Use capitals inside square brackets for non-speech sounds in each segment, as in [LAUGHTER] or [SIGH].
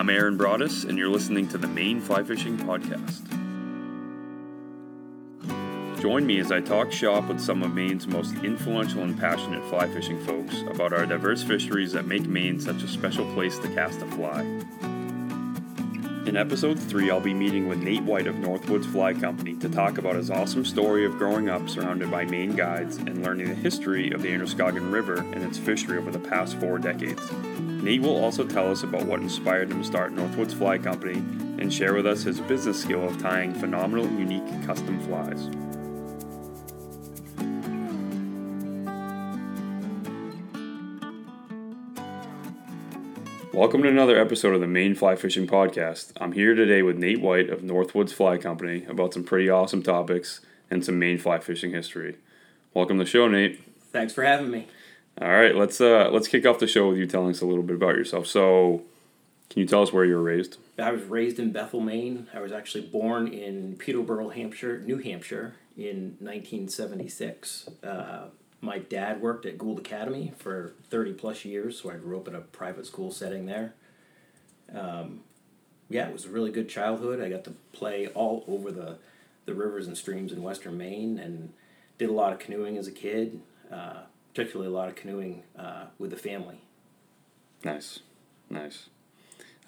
I'm Aaron Broadus, and you're listening to the Maine Fly Fishing Podcast. Join me as I talk shop with some of Maine's most influential and passionate fly fishing folks about our diverse fisheries that make Maine such a special place to cast a fly. In episode 3, I'll be meeting with Nate Wight of Northwoods Fly Company to talk about his awesome story of growing up surrounded by Maine guides and learning the history of the Androscoggin River and its fishery over the past four decades. Nate will also tell us about what inspired him to start Northwoods Fly Company and share with us his business skill of tying phenomenal, unique custom flies. Welcome to another episode of the Maine Fly Fishing Podcast. I'm here today with Nate Wight of Northwoods Fly Company about some pretty awesome topics and some Maine fly fishing history. Welcome to the show, Nate. Thanks for having me. All right, let's uh let's kick off the show with you telling us a little bit about yourself. So, can you tell us where you were raised? I was raised in Bethel, Maine. I was actually born in Peterborough, Hampshire, New Hampshire, in 1976. Uh, my dad worked at Gould Academy for 30 plus years, so I grew up in a private school setting there. Um, yeah, it was a really good childhood. I got to play all over the, the rivers and streams in western Maine and did a lot of canoeing as a kid, uh, particularly a lot of canoeing uh, with the family. Nice, nice.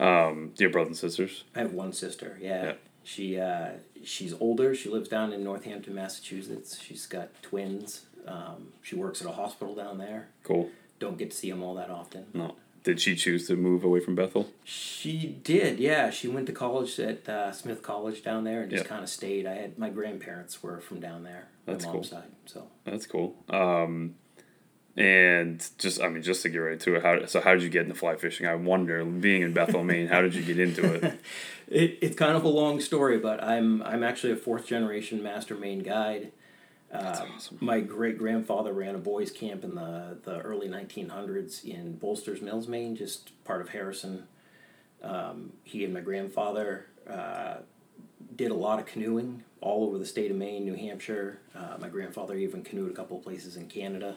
Um, do you have brothers and sisters? I have one sister, yeah. Yeah. She uh, she's older. She lives down in Northampton, Massachusetts. She's got twins. Um, she works at a hospital down there. Cool. Don't get to see them all that often. No. Did she choose to move away from Bethel? She did, yeah. She went to college at uh, Smith College down there and just Yeah. kind of stayed. I had my grandparents were from down there, That's cool. side. So That's cool. Um, and just I mean, just to get right to it, how so how did you get into fly fishing? I wonder, being in Bethel, Maine, how did you get into it? [LAUGHS] it, it's kind of a long story, but I'm I'm actually a fourth generation master Maine guide. Uh, awesome. My great grandfather ran a boys' camp in the, the early 1900s in Bolsters Mills, Maine, just part of Harrison. Um, he and my grandfather uh, did a lot of canoeing all over the state of Maine, New Hampshire. Uh, my grandfather even canoed a couple of places in Canada.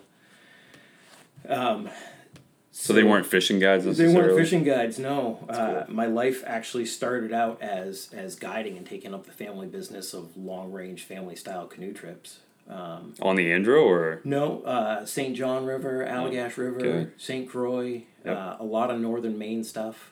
Um, So they weren't fishing guides they weren't fishing guides, no. Uh, cool. My life actually started out as as guiding and taking up the family business of long range family style canoe trips. Um, on the Andro or no, uh, St. John River, Allagash River, okay. St. Croix, Yep. uh, a lot of northern Maine stuff,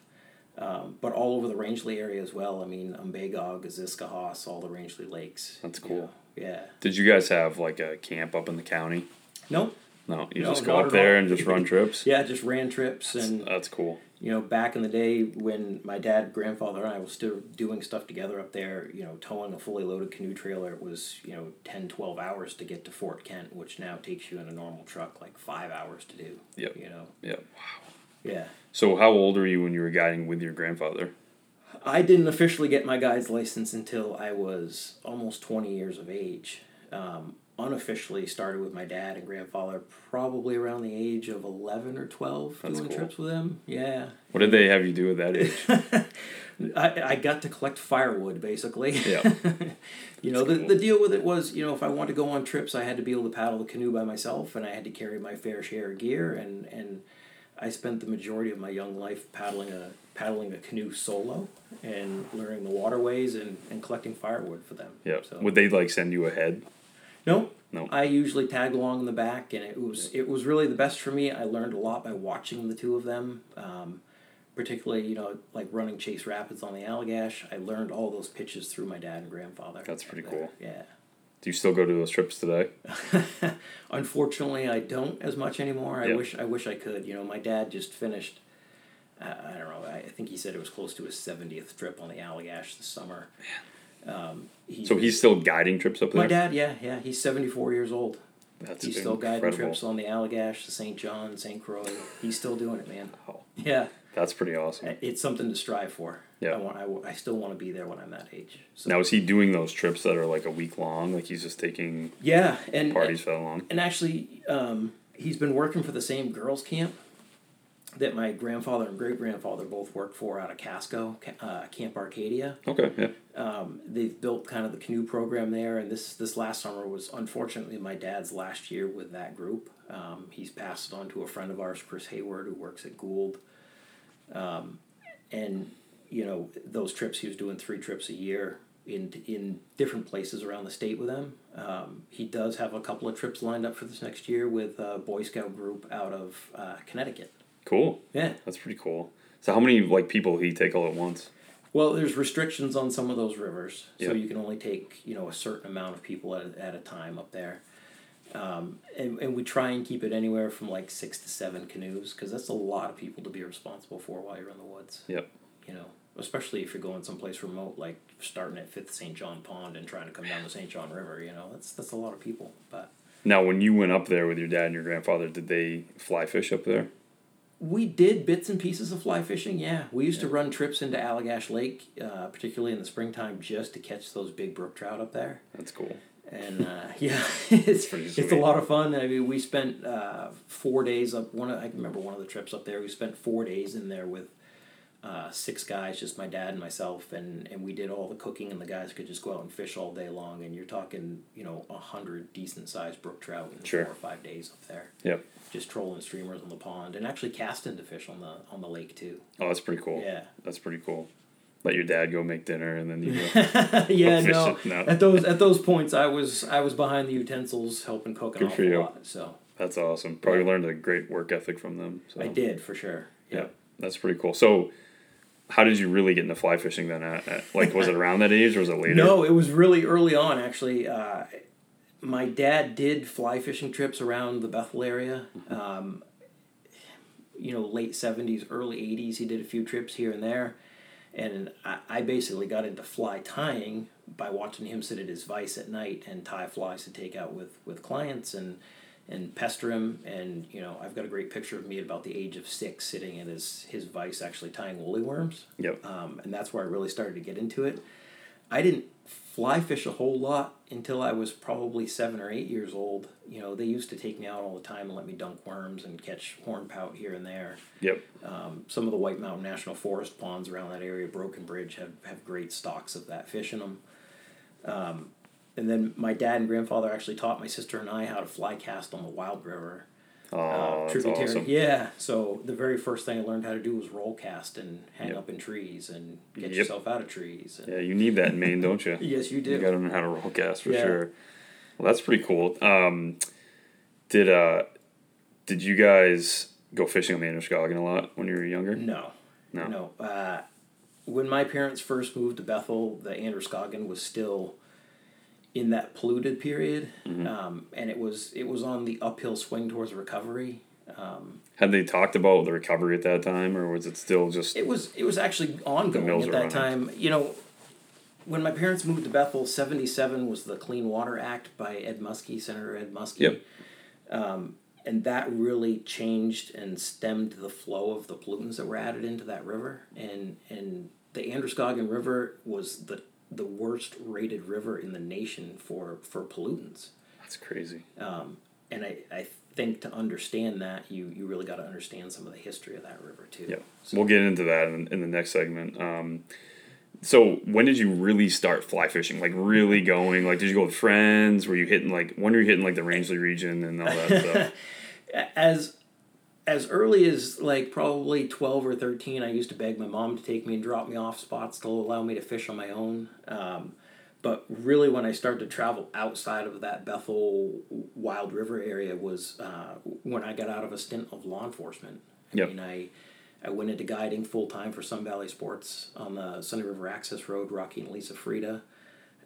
um, but all over the Rangeley area as well. I mean, Umbagog, Aziscohos, all the Rangeley lakes. That's you cool. know, Yeah. did you guys have like a camp up in the county? Nope. No, you No, just go up there all. and just run trips. Yeah, just ran trips and That's cool. you know, back in the day when my dad, grandfather, and I were still doing stuff together up there, you know, towing a fully loaded canoe trailer, it was, you know, 10, 12 hours to get to Fort Kent, which now takes you in a normal truck like five hours to do. Yep. You know, Yeah. Wow. Yeah. So how old were you when you were guiding with your grandfather? I didn't officially get my guide's license until I was almost 20 years of age. Um, unofficially started with my dad and grandfather probably around the age of 11 or 12 That's doing cool. trips with them. Yeah. What did they have you do at that age? [LAUGHS] I, I got to collect firewood basically. Yeah. [LAUGHS] you know, the, cool. the deal with it was, you know, if I wanted to go on trips, I had to be able to paddle the canoe by myself and I had to carry my fair share of gear and, and I spent the majority of my young life paddling a paddling a canoe solo and learning the waterways and, and collecting firewood for them. Yeah. So Would they like send you ahead? No, No. I usually tagged along in the back, and it was it was really the best for me. I learned a lot by watching the two of them. Um, particularly, you know, like running Chase Rapids on the Allagash. I learned all those pitches through my dad and grandfather. That's pretty cool. Yeah. Do you still go to those trips today? [LAUGHS] Unfortunately, I don't as much anymore. I Yeah. wish I wish I could. You know, my dad just finished. Uh, I don't know. I think he said it was close to his seventieth trip on the Allagash this summer. Um, he, So he's still guiding trips up there. my dad. Yeah, yeah. He's seventy four years old. That's He's still guiding incredible. trips on the Allagash, the St. John, St. Croix. He's still doing it, man. Wow. Yeah, That's pretty awesome. it's something to strive for. Yeah. I want. I, I still want to be there when I'm that age. So Now is he doing those trips that are like a week long? Like he's just taking yeah, and parties for that long? and actually, um, he's been working for the same girls' camp that my grandfather and great grandfather both worked for out of Casco, uh, Camp Arcadia. Okay, yeah. Um, they've built kind of the canoe program there, and this this last summer was unfortunately my dad's last year with that group. Um, he's passed it on to a friend of ours, Chris Hayward, who works at Gould. Um, and you know, those trips he was doing three trips a year in in different places around the state with them. Um, he does have a couple of trips lined up for this next year with a Boy Scout group out of uh, Connecticut. Cool. Yeah. That's pretty cool. So how many like people he take all at once? Well, there's restrictions on some of those rivers, so Yeah. you can only take you know a certain amount of people at, at a time up there. Um, and, and we try and keep it anywhere from like six to seven canoes because that's a lot of people to be responsible for while you're in the woods. Yep. You know, especially if you're going someplace remote, like starting at Fifth St. John Pond and trying to come down the St. John River. You know, that's that's a lot of people. But Now, when you went up there with your dad and your grandfather, did they fly fish up there? We did bits and pieces of fly fishing. Yeah, we used to run trips into Allagash Lake, uh, particularly in the springtime, just to catch those big brook trout up there. That's cool. and uh, [LAUGHS] yeah, it's it's a lot of fun. I mean, we spent uh, four days up. One of, I remember one of the trips up there. We spent four days in there with uh, six guys, just my dad and myself, and and we did all the cooking, and the guys could just go out and fish all day long. And you're talking, you know, a hundred decent sized brook trout in Sure. four or five days up there. Yep. Just trolling streamers on the pond and actually casting to fish on the on the lake too. Oh, that's pretty cool. Yeah. That's pretty cool. Let your dad go make dinner and then you go. [LAUGHS] [LAUGHS] yeah, no. no. At those at those points, I was I was behind the utensils, helping cook an Good for awful you. lot. So That's awesome. Probably Yeah. learned a great work ethic from them. So. I did for sure. Yeah, that's pretty cool. So, how did you really get into fly fishing then? At, at, like, was it [LAUGHS] around that age or was it later? No, it was really early on actually. Uh, my dad did fly fishing trips around the Bethel area. Mm-hmm. Um, you know, late seventies, early eighties. He did a few trips here and there, and I, I basically got into fly tying by watching him sit at his vise at night and tie flies to take out with with clients and and pester him. And you know, I've got a great picture of me at about the age of six sitting in his his vise actually tying woolly worms Yep. um, and that's where I really started to get into it. I didn't fly fish a whole lot until I was probably seven or eight years old. You know, they used to take me out all the time and let me dunk worms and catch hornpout here and there. Yep. Um, some of the White Mountain National Forest ponds around that area, Broken Bridge, have, have great stocks of that fish in them. Um, and then my dad and grandfather actually taught my sister and I how to fly cast on the Wild River Oh, uh, tributary. awesome. Yeah. So the very first thing I learned how to do was roll cast and hang Yep. up in trees and get Yep. yourself out of trees. And Yeah, you need that in Maine, don't you? [LAUGHS] Yes, you do. You got to know how to roll cast for Yeah. sure. Well, that's pretty cool. Um, did uh, did you guys go fishing on the Androscoggin a lot when you were younger? No. No. No. Uh, when my parents first moved to Bethel, the Androscoggin was still in that polluted period, Mm-hmm. um, and it was it was on the uphill swing towards recovery. Um, Had they talked about the recovery at that time, or was it still just it was it was actually ongoing at that time. You know, when my parents moved to Bethel, seventy seven was the Clean Water Act by Ed Muskie, Senator Ed Muskie. Yep. Um, and that really changed and stemmed the flow of the pollutants that were added into that river. And and the Androscoggin River was the the worst rated river in the nation for for pollutants. that's crazy? Um, and I, I think to understand that you you really got to understand some of the history of that river too. Yeah, So- we'll get into that in, in the next segment. Um, so when did you really start fly fishing? Like really [LAUGHS] going? Like did you go with friends? Were you hitting like when were you hitting like the Rangeley region and all that [LAUGHS] stuff? as as early as like probably 12 or 13 i used to beg my mom to take me and drop me off spots to allow me to fish on my own. Um, but really when i started to travel outside of that bethel wild river area was uh, when i got out of a stint of law enforcement. I Yep. mean i i went into guiding full-time for sun valley sports on the sunday river access road rocky and lisa frida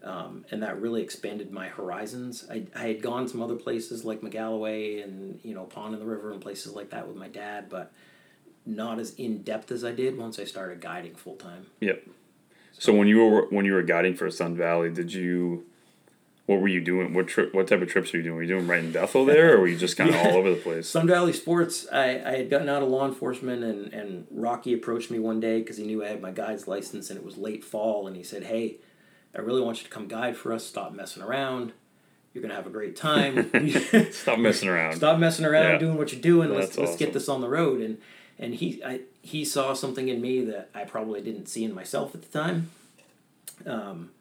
um, and that really expanded my horizons. I, I had gone some other places like Magalloway and you know Pond in the River and places like that with my dad, but not as in depth as I did once I started guiding full time. Yep. So when you were when you were guiding for Sun Valley, did you? What were you doing? What trip? What type of trips were you doing? Were you doing right in Bethel [LAUGHS] there, or were you just kind of Yeah. all over the place? Sun Valley Sports, I, I had gotten out of law enforcement and, and Rocky approached me one day because he knew I had my guide's license and it was late fall and he said, Hey, I really want you to come guide for us. Stop messing around. You're going to have a great time. [LAUGHS] Stop messing around. stop messing around Yeah. doing what you're doing let's, That's let's awesome. get this on the road and and he I, he saw something in me that i probably didn't see in myself at the time um,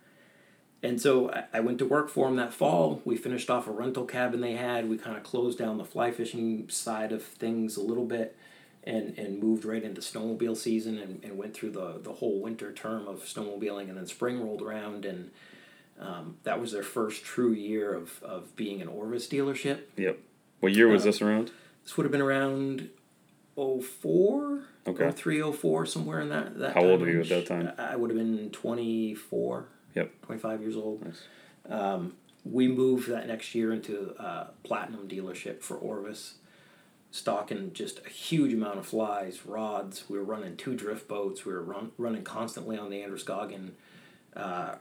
and so I, I went to work for him that fall we finished off a rental cabin they had we kind of closed down the fly fishing side of things a little bit and, and moved right into snowmobile season and, and went through the, the whole winter term of snowmobiling and then spring rolled around and um, that was their first true year of, of being an Orvis dealership. Yep. What year was Uh, this around? This would have been around 04, Okay. 03, 04, somewhere in that, that How time old were you at that time? I I would have been 24, Yep. 25 years old. Nice. Um, we moved that next year into a platinum dealership for Orvis, stocking just a huge amount of flies, rods. We were running two drift boats. We were run, running constantly on the Androscoggin. Uh,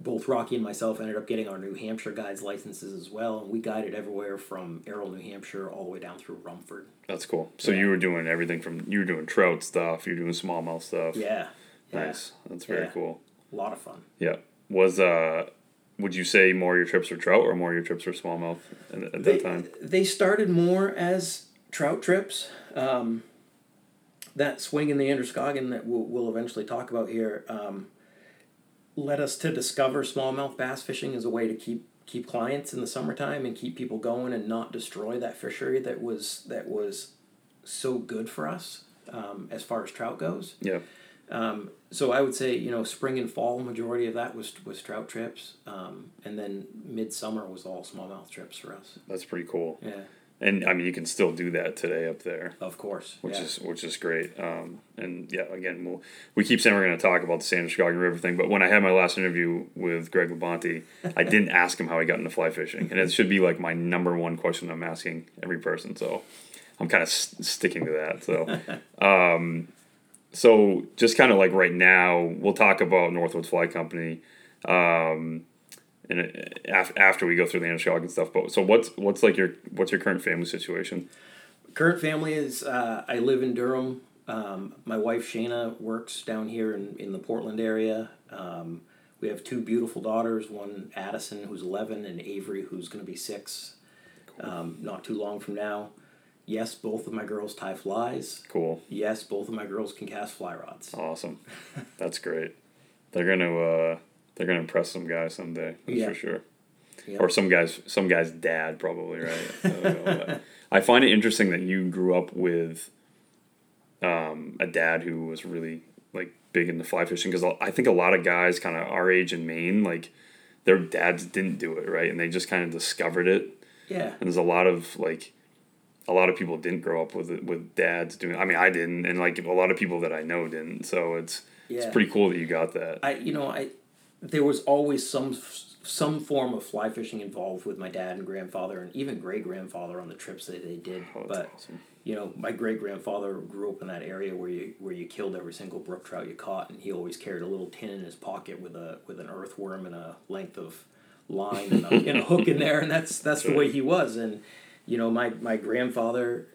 both Rocky and myself ended up getting our New Hampshire guides licenses as well, and we guided everywhere from Errol, New Hampshire, all the way down through Rumford. That's cool. So Yeah. you were doing everything from you were doing trout stuff, you were doing smallmouth stuff. Yeah, yeah, Nice. That's very Yeah. cool. a lot of fun. Yeah. Was uh would you say more of your trips were trout or more of your trips were smallmouth at, at they, that time? They started more as trout trips. Um, that swing in the Androscoggin that we'll, we'll eventually talk about here um, led us to discover smallmouth bass fishing as a way to keep keep clients in the summertime and keep people going and not destroy that fishery that was that was so good for us um, as far as trout goes. Yeah. Um, so I would say you know spring and fall majority of that was was trout trips, um, and then midsummer was all smallmouth trips for us. That's pretty cool. Yeah, And I mean you can still do that today up there. of course. which yeah. is which is great. Um, and yeah, again, we'll, we keep saying we're going to talk about the Androscoggin River thing, but when I had my last interview with Greg Labonte, I [LAUGHS] didn't ask him how he got into fly fishing, and it should be like my number one question I'm asking every person. So I'm kind of s- sticking to that. So. [LAUGHS] Um, so just kind of like right now, we'll talk about Northwoods Fly Company, um, and it, af- after we go through the Anashog and stuff. But so what's what's like your what's your current family situation? Current family is uh, I live in Durham. Um, my wife Shayna works down here in, in the Portland area. Um, we have two beautiful daughters, one Addison who's 11 and Avery who's going to be 6 um, not too long from now. Yes, both of my girls tie flies. Cool. Yes, both of my girls can cast fly rods. Awesome. That's great. They're gonna uh, they're gonna impress some guy someday. That's Yeah. for sure. Yep. Or some guys some guy's dad probably right. [LAUGHS] I, don't know, but I find it interesting that you grew up with um, a dad who was really like big into fly fishing because I think a lot of guys kind of our age in Maine like their dads didn't do it right and they just kind of discovered it Yeah. and there's a lot of like a lot of people didn't grow up with it with dads doing I mean I didn't and like a lot of people that I know didn't so it's Yeah. it's pretty cool that you got that I you know I there was always some some form of fly fishing involved with my dad and grandfather and even great grandfather on the trips that they did. Oh, but awesome. you know, my great grandfather grew up in that area where you where you killed every single brook trout you caught, and he always carried a little tin in his pocket with a with an earthworm and a length of line and a, [LAUGHS] and a hook in there, and that's that's the way he was. And you know, my my grandfather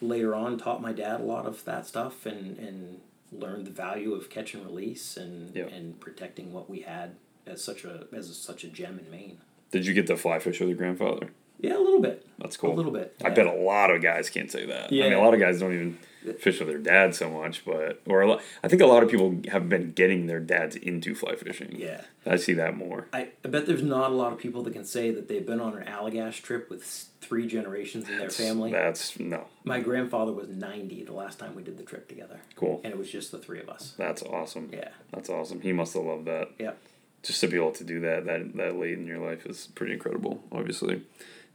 later on taught my dad a lot of that stuff and and learned the value of catch and release and and protecting what we had as such a as such a gem in Maine. Did you get to fly fish with your grandfather? Yeah, a little bit. That's cool. A little bit. I yeah. bet a lot of guys can't say that. Yeah. I mean, a lot of guys don't even fish with their dad so much, but or a lot, I think a lot of people have been getting their dads into fly fishing. Yeah. I see that more. I, I bet there's not a lot of people that can say that they've been on an Allagash trip with three generations in their family. That's no My grandfather was 90 the last time we did the trip together, cool. and it was just the three of us. That's awesome. Yeah. That's awesome. He must have loved that. Yep. Just to be able to do that that that late in your life is pretty incredible. Obviously.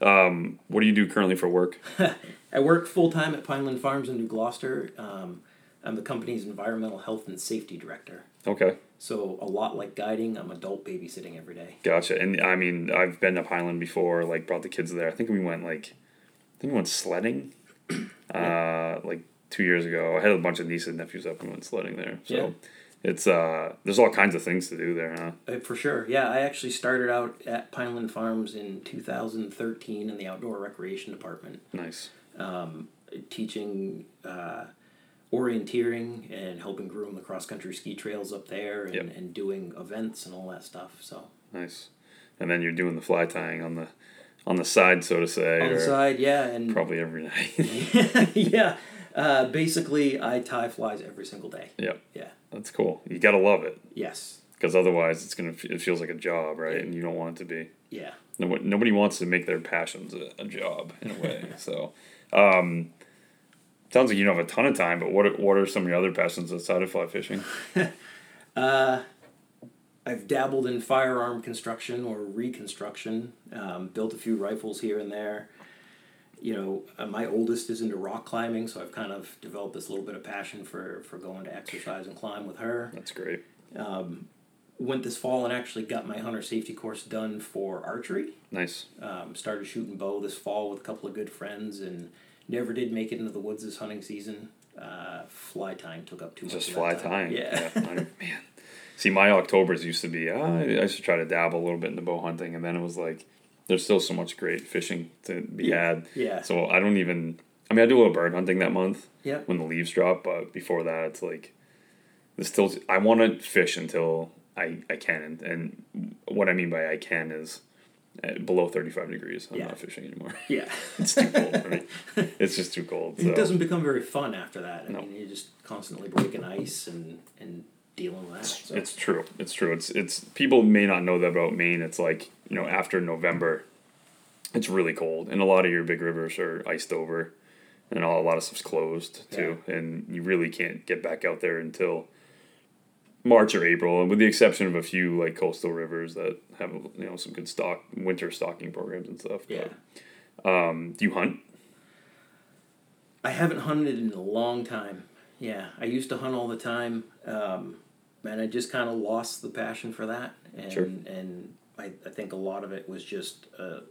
Um, what do you do currently for work? [LAUGHS] I work full time at Pineland Farms in New Gloucester. Um, I'm the company's environmental health and safety director. Okay, So a lot like guiding, I'm adult babysitting every day. gotcha. And I mean, I've been to Highland before. Like, brought the kids there. I think we went like, I think we went sledding, [CLEARS THROAT] uh, like two years ago. I had a bunch of nieces and nephews up and went sledding there. So, Yeah. It's uh, there's all kinds of things to do there, huh? Uh, for sure. Yeah, I actually started out at Pineland Farms in 2013 in the outdoor recreation department. Nice. um, teaching uh, orienteering and helping groom the cross country ski trails up there and, Yep. and doing events and all that stuff. So Nice. And then you're doing the fly tying on the on the side, so to say, on the side, yeah, and probably every [LAUGHS] night. [LAUGHS] yeah, uh, basically I tie flies every single day. yep. Yeah. That's cool. You gotta love it Yes. because otherwise it's gonna it feels like a job, right? And you don't want it to be. Yeah. Nobody, nobody wants to make their passions a, a job in a way. [LAUGHS] so, um, Sounds like you don't have a ton of time, but what are, what are some of your other passions outside of fly fishing? [LAUGHS] Uh, I've dabbled in firearm construction or reconstruction. Um, built a few rifles here and there. You know, uh, my oldest is into rock climbing, so I've kind of developed this little bit of passion for for going to exercise and climb with her. That's great. Um, went this fall and actually got my hunter safety course done for archery. Nice. Um, started shooting bow this fall with a couple of good friends and never did make it into the woods this hunting season. Uh, fly time took up too much. Just fly time. tying. Yeah. [LAUGHS] I- man. See, my October's used to be, uh, I used to try to dabble a little bit into bow hunting, and then it was like, there's still so much great fishing to be had. Yeah. So I don't even, I mean, I do a little bird hunting that month Yeah. when the leaves drop, but before that, it's like, there's still, I want to fish until I, I can. And, and what I mean by I can is uh, below 35 degrees. I'm Yeah. not fishing anymore. [LAUGHS] Yeah. [LAUGHS] It's too cold for me. [LAUGHS] It's just too cold. It doesn't become very fun after that. I No. mean, you're just constantly breaking ice and, and dealing with that. So. It's true. It's true. It's it's people may not know that about Maine. It's like you know after November, it's really cold, and a lot of your big rivers are iced over, and all, a lot of stuff's closed too, and you really can't get back out there until March or April, and with the exception of a few like coastal rivers that have you know some good stock winter stocking programs and stuff. yeah. But, um, do you hunt? I haven't hunted in a long time. Yeah, I used to hunt all the time, um, and I just kind of lost the passion for that. And Sure. and I, I think a lot of it was just a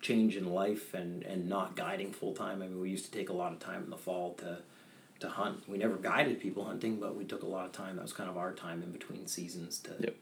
change in life and, and not guiding full time. I mean, we used to take a lot of time in the fall to to hunt. We never guided people hunting, but we took a lot of time. That was kind of our time in between seasons to Yep.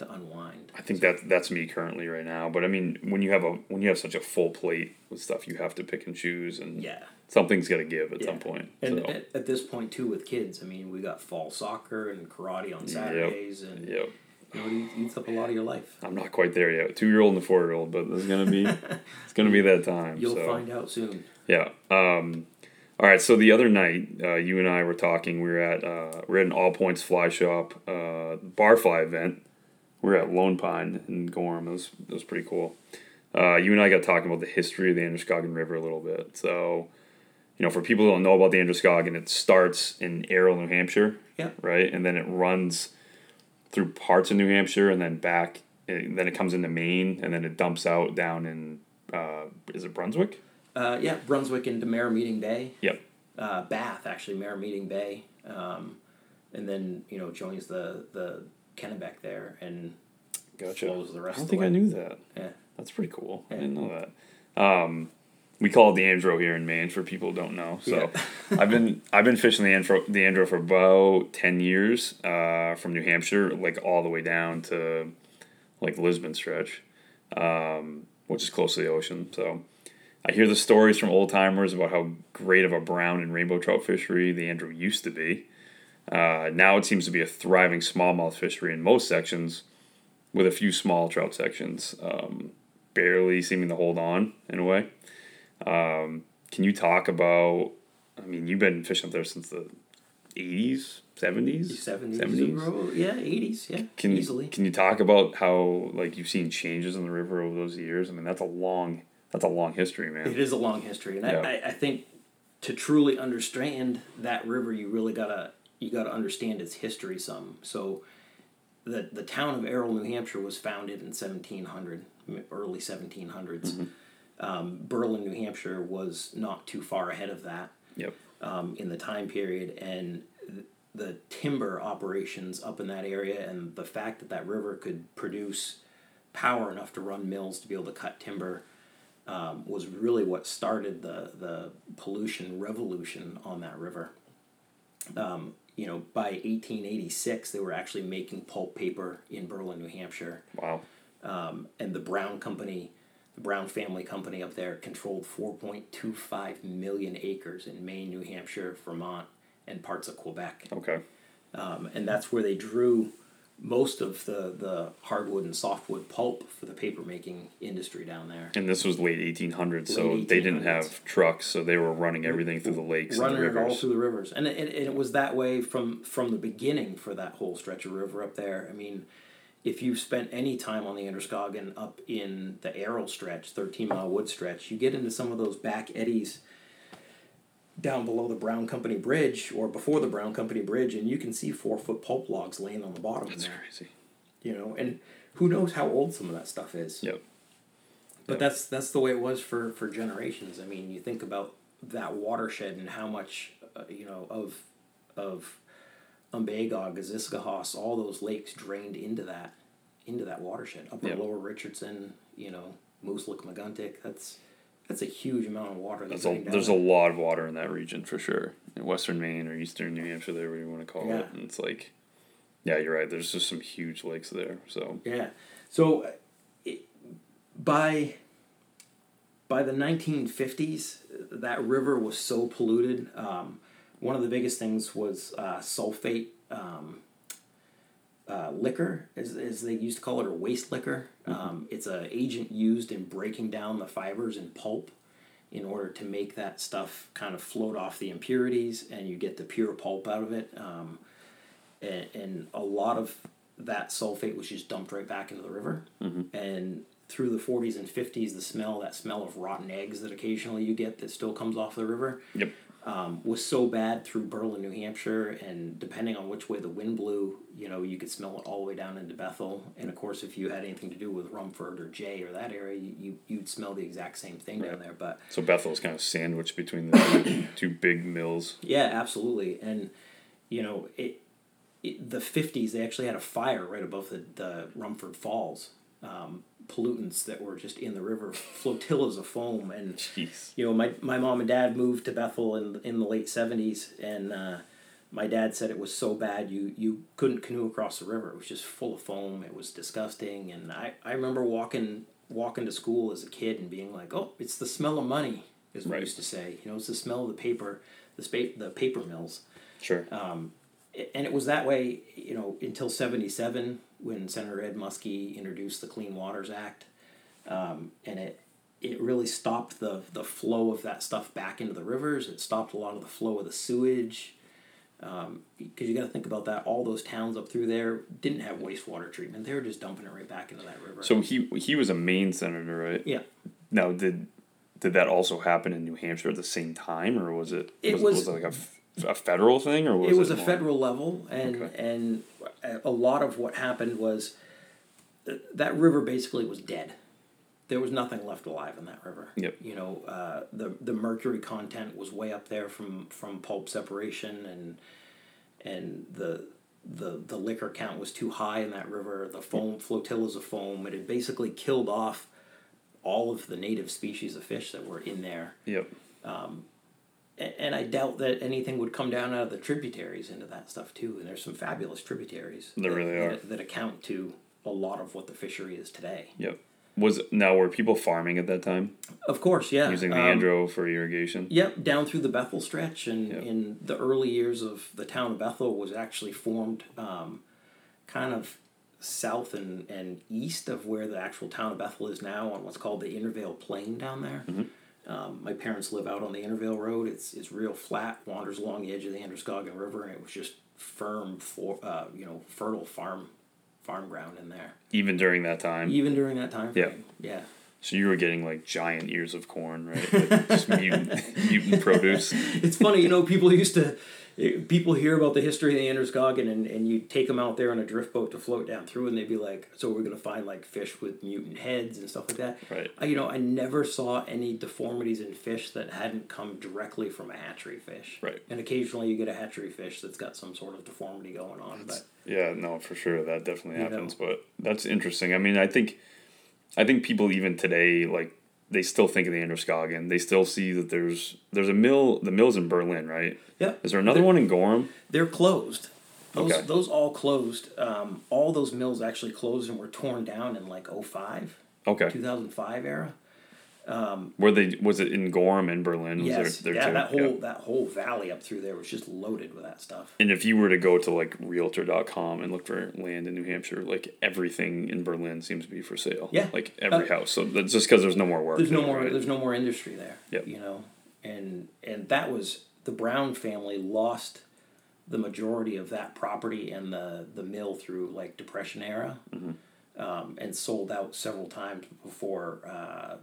to unwind. I think that that's me currently right now. But I mean, when you have a when you have such a full plate with stuff, you have to pick and choose, and Yeah. Something's got to give at Yeah. some point. And so. at, at this point too, with kids, I mean, we got fall soccer and karate on Saturdays, and Yep. you know, it eats up a lot of your life. I'm not quite there yet. Two year old and a four year old, but there's gonna be [LAUGHS] it's gonna be that time. You'll so. find out soon. Yeah. Um, all right. So the other night, uh, you and I were talking. We were at uh, we are at an All Points Fly Shop uh, bar fly event. We were at Lone Pine in Gorham. It was it was pretty cool. Uh, you and I got talking about the history of the Androscoggin River a little bit. So, you know, for people who don't know about the Androscoggin, it starts in Errol, New Hampshire. Yeah. Right, and then it runs through parts of New Hampshire, and then back. And then it comes into Maine, and then it dumps out down in uh, is it Brunswick? Uh, yeah, Brunswick into Meeting Bay. Yep. Uh, Bath actually, Meeting Bay, um, and then you know joins the the Kennebec there and Gotcha. flows the rest I don't of the think way. I knew that. Yeah. That's pretty cool. I didn't know that. Um, we call it the Andro here in Maine for people who don't know. So [LAUGHS] I've been I've been fishing the Andro the Andro for about ten years, uh, from New Hampshire, like all the way down to like Lisbon stretch, um, which is close to the ocean. So I hear the stories from old timers about how great of a brown and rainbow trout fishery the Andro used to be. Uh, now it seems to be a thriving smallmouth fishery in most sections, with a few small trout sections um, barely seeming to hold on in a way. Um, can you talk about? I mean, you've been fishing up there since the eighties, seventies, Seventies, yeah, eighties, yeah, Can easily. can you talk about how like you've seen changes in the river over those years? I mean, that's a long that's a long history, man. It is a long history, and Yeah. I, I, think to truly understand that river, you really gotta you gotta understand its history some. So, the the town of Errol, New Hampshire, was founded in seventeen hundred, early seventeen Um, Berlin, New Hampshire, was not too far ahead of that Yep. um, in the time period, and th- the timber operations up in that area, and the fact that that river could produce power enough to run mills to be able to cut timber, um, was really what started the the pollution revolution on that river. Um, you know, by 1886, they were actually making pulp paper in Berlin, New Hampshire Wow. um, and the Brown Company, Brown family company up there, controlled 4.25 million acres in Maine, New Hampshire, Vermont, and parts of Quebec. Okay. Um, and that's where they drew most of the, the hardwood and softwood pulp for the paper making industry down there. And this was late 1800s, so Late they didn't have trucks, so they were running everything through the lakes and Running the it all rivers. through the rivers, and it, and it was that way from from the beginning for that whole stretch of river up there. I mean, if you've spent any time on the Androscoggin up in the Errol stretch, thirteen mile wood stretch, you get into some of those back eddies. down below the Brown Company Bridge or before the Brown Company Bridge, and you can see four foot pulp logs laying on the bottom That's there. crazy. You know, and who knows how old some of that stuff is. Yep. But Yep. that's that's the way it was for for generations. I mean, you think about that watershed and how much uh, you know of of Umbagog, Aziscohos, all those lakes drained into that into that watershed. Upper Yep. Lower Richardson, you know, Mooselookmeguntic. That's that's a huge amount of water. that That's a, there's a lot of water in that region for sure. In western Maine or eastern New Hampshire, there, whatever you want to call Yeah. it. And it's like, yeah, you're right. There's just some huge lakes there. So Yeah. So it, by by the 1950s, that river was so polluted. Um, one of the biggest things was uh, sulfate um, uh, liquor, as, as they used to call it, or waste liquor. Um, it's an agent used in breaking down the fibers in pulp in order to make that stuff kind of float off the impurities and you get the pure pulp out of it. Um, and, and a lot of that sulfate was just dumped right back into the river. And through the 40s and 50s, the smell, that smell of rotten eggs that occasionally you get that still comes off the river, yep. Um, was so bad through Berlin, New Hampshire. And depending on which way the wind blew, you know, you could smell it all the way down into Bethel. And of course, if you had anything to do with Rumford or Jay or that area, you, you, you'd smell the exact same thing down there. But So Bethel's kind of sandwiched between the two, [COUGHS] two big mills. Yeah, absolutely. And you know, it, it the fifties they actually had a fire right above the, the Rumford Falls. Um, pollutants that were just in the river, flotillas of foam, and Jeez. you know, my, my mom and dad moved to Bethel in in the late seventies, and uh, my dad said it was so bad you you couldn't canoe across the river. It was just full of foam. It was disgusting, and I, I remember walking walking to school as a kid and being like, oh, it's the smell of money, is what Right. we used to say. You know, it's the smell of the paper, the spa- the paper mills Sure. and it was that way, you know, until '77 when Senator Ed Muskie introduced the Clean Waters Act, um, and it it really stopped the the flow of that stuff back into the rivers. It stopped a lot of the flow of the sewage. Because you got to think about that. All those towns up through there didn't have wastewater treatment. They were just dumping it right back into that river. so he he was a Maine senator, right? yeah, Now, did did that also happen in New Hampshire at the same time, or was it? It was, was- was it like a, f- a federal thing, or was it was a more- federal level, and Okay. and a lot of what happened was th- that river basically was dead. There was nothing left alive in that river. Yep. You know, uh, the the mercury content was way up there from from pulp separation, and and the the the liquor count was too high in that river. The foam flotillas of foam. It had basically killed off all of the native species of fish that were in there Yep. a- and I doubt that anything would come down out of the tributaries into that stuff too. And there's some fabulous tributaries. There that, really are. that, that account to a lot of what the fishery is today. Yep. Was now were people farming at that time Of course, yeah. using um, Andro for irrigation? Yep, down through the Bethel stretch, and Yeah. in the early years of the town of Bethel was actually formed, um, kind of south and, and east of where the actual town of Bethel is now on what's called the Intervale Plain down there. Um, my parents live out on the Intervale Road. It's it's real flat, wanders along the edge of the Androscoggin River, and it was just firm for uh, you know fertile farm farm ground in there. Even during that time, Even during that time Yeah. Yeah. so you were getting like giant ears of corn, right? Like, just [LAUGHS] mutant, mutant produce. it's funny, you know, people used to, people hear about the history of the Androscoggin and, and you take them out there on a drift boat to float down through and they'd be like, so we're going to find like fish with mutant heads and stuff like that. Right. I, you know, I never saw any deformities in fish that hadn't come directly from a hatchery fish. Right. And occasionally you get a hatchery fish that's got some sort of deformity going on. But Yeah, no, for sure that definitely happens. But that's interesting. I mean, I think, I think people even today like they still think of the Androscoggin. They still see that there's there's a mill. The mill's in Berlin, right? yeah, Is there another one in Gorham? they're closed. Those, Okay. those all closed. Um, all those mills actually closed and were torn down in like 05, Okay. 2005 era. Were they? Was it in Gorm in Berlin? Was Yes, there, yeah, there that whole Yeah. that whole valley up through there was just loaded with that stuff. And if you were to go to like Realtor.com and look for land in New Hampshire, like everything in Berlin seems to be for sale. Yeah. Like every Uh, house. So that's just because there's no more work. There's no more. right? There's no more industry there. Yep. You know, and and that was the Brown family lost the majority of that property and the the mill through like Depression era, Mm-hmm. um, and sold out several times before uh,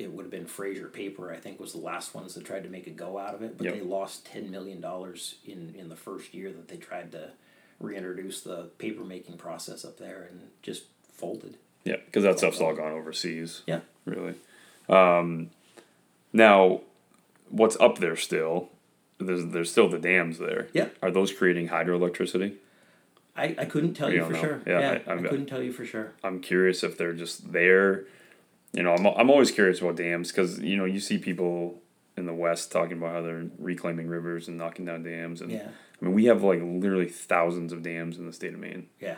it would have been Fraser Paper. I think was the last ones that tried to make a go out of it, but Yep. they lost ten million dollars in in the first year that they tried to reintroduce the paper making process up there, and just folded. Yeah, because that stuff's all gone overseas. Yeah. Really. Um, now, what's up there still? There's there's still the dams there. Yeah. Are those creating hydroelectricity? I, I couldn't tell You you for know. sure. Yeah, Yeah, I- I, couldn't tell you for sure. I'm curious if they're just there. You know, I'm I'm always curious about dams because you know you see people in the West talking about how they're reclaiming rivers and knocking down dams, and Yeah, I mean we have like literally thousands of dams in the state of Maine. yeah,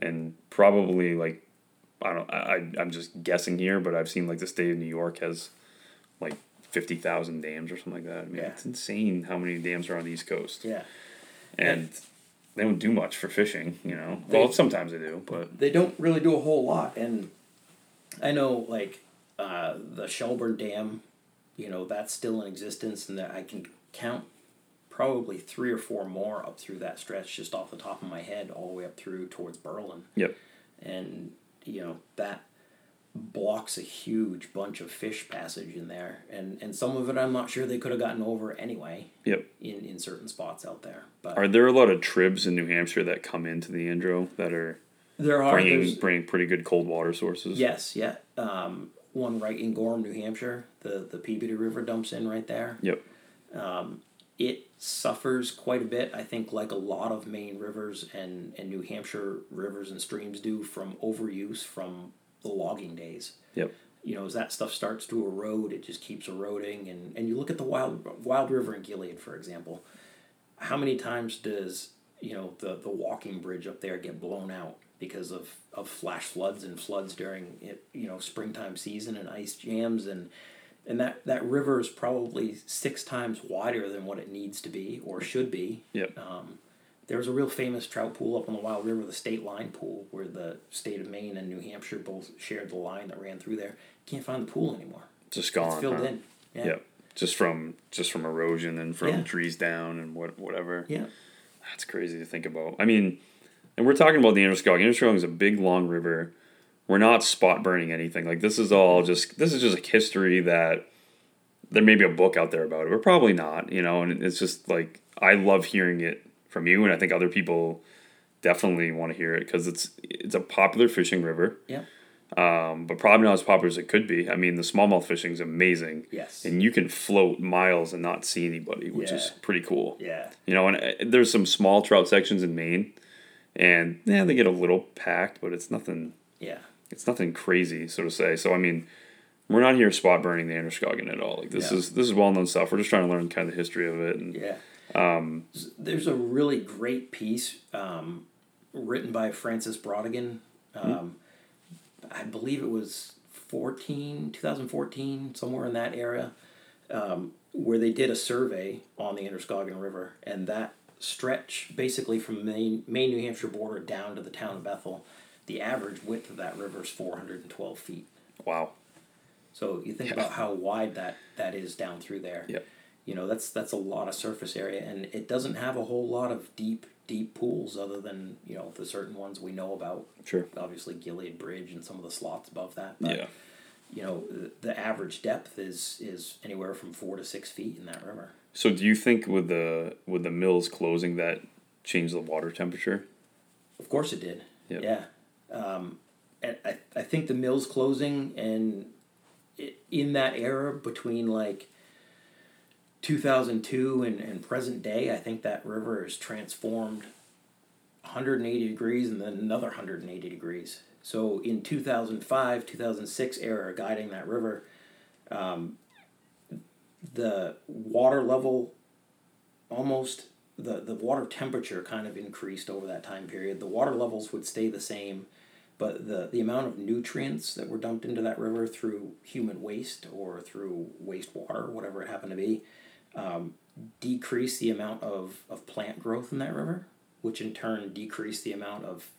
and probably like I don't I I'm just guessing here, but I've seen like the state of New York has like fifty thousand dams or something like that. I mean, Yeah. it's insane how many dams are on the East Coast, yeah. and they don't do much for fishing. You know, They- well sometimes they do, but They don't really do a whole lot, and I know like uh, the Shelburne Dam, you know that's still in existence, and that I can count probably three or four more up through that stretch just off the top of my head, all the way up through towards Berlin. yep, and you know that blocks a huge bunch of fish passage in there and and some of it i'm not sure they could have gotten over anyway yep. in in certain spots out there but Are there a lot of tribs in New Hampshire that come into the Andro that are there are bringing bringing pretty good cold water sources? yes yeah um one right in gorham new hampshire the the peabody river dumps in right there Yep. it suffers quite a bit i think like a lot of maine rivers and and new hampshire rivers and streams do from overuse from the logging days Yep. you know, as that stuff starts to erode, it just keeps eroding. And, and you look at the Wild Wild River in Gilead, for example. How many times does you know the the walking bridge up there get blown out because of, of flash floods and floods during it, you know springtime season and ice jams and and that that river is probably six times wider than what it needs to be or should be. Yep. Um, there's a real famous trout pool up on the Wild River, the state line pool, where the state of Maine and New Hampshire both shared the line that ran through there. Can't find the pool anymore. Just gone. it's filled huh? in. Yeah. Yep. Just from just from erosion and from Yeah. trees down and what whatever. Yeah. That's crazy to think about. I mean, and we're talking about the Androscoggin. Androscoggin is a big, long river. We're not spot burning anything. Like this is all just this is just like history that there may be a book out there about it, but probably not. You know, and it's just like I love hearing it from you, and I think other people definitely want to hear it because it's it's a popular fishing river, Yeah. um, but probably not as popular as it could be. I mean, the smallmouth fishing is amazing, Yes. and you can float miles and not see anybody, which is pretty cool. Yeah. You know, and uh, there's some small trout sections in Maine, and yeah, they get a little packed, but it's nothing. Yeah. It's nothing crazy, so to say. So I mean, we're not here spot burning the Androscoggin at all. Like this No. is this is well known stuff. We're just trying to learn kind of the history of it. And Yeah. Um, There's a really great piece um, written by Francis Brodigan. Um, I believe it was 14, 2014, somewhere in that area, um, where they did a survey on the Androscoggin River. And that stretch, basically from Maine, Maine, New Hampshire border down to the town of Bethel, the average width of that river is 412 feet. wow, So you think Yeah. about how wide that, that is down through there. Yep. You know, that's that's a lot of surface area and it doesn't have a whole lot of deep deep pools other than, you know, the certain ones we know about. sure, Obviously Gilead Bridge and some of the slots above that. But yeah. you know, the, the average depth is is anywhere from four to six feet in that river. So do you think with the with the mills closing that changed the water temperature? Of course it did. Yep. Yeah. Um, and I, I think the mill's closing and in that era between like 2002 and, and present day, I think that river is transformed 180 degrees and then another 180 degrees. So in 2005, 2006 era guiding that river, um, the water level almost the, the water temperature kind of increased over that time period. The water levels would stay the same, but the, the amount of nutrients that were dumped into that river through human waste or through wastewater, whatever it happened to be, um, decreased the amount of, of plant growth in that river, which in turn decreased the amount of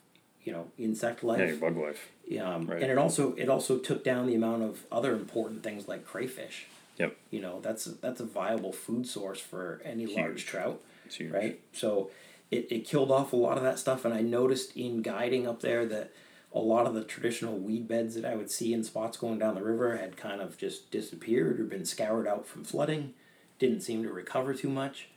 you know insect life. Yeah, bug life. Um, Right. And it also it also took down the amount of other important things like crayfish. Yep, You know that's that's a viable food source for any large trout it's huge. right? So it, it killed off a lot of that stuff, and I noticed in guiding up there that a lot of the traditional weed beds that I would see in spots going down the river had kind of just disappeared or been scoured out from flooding. Didn't seem to recover too much.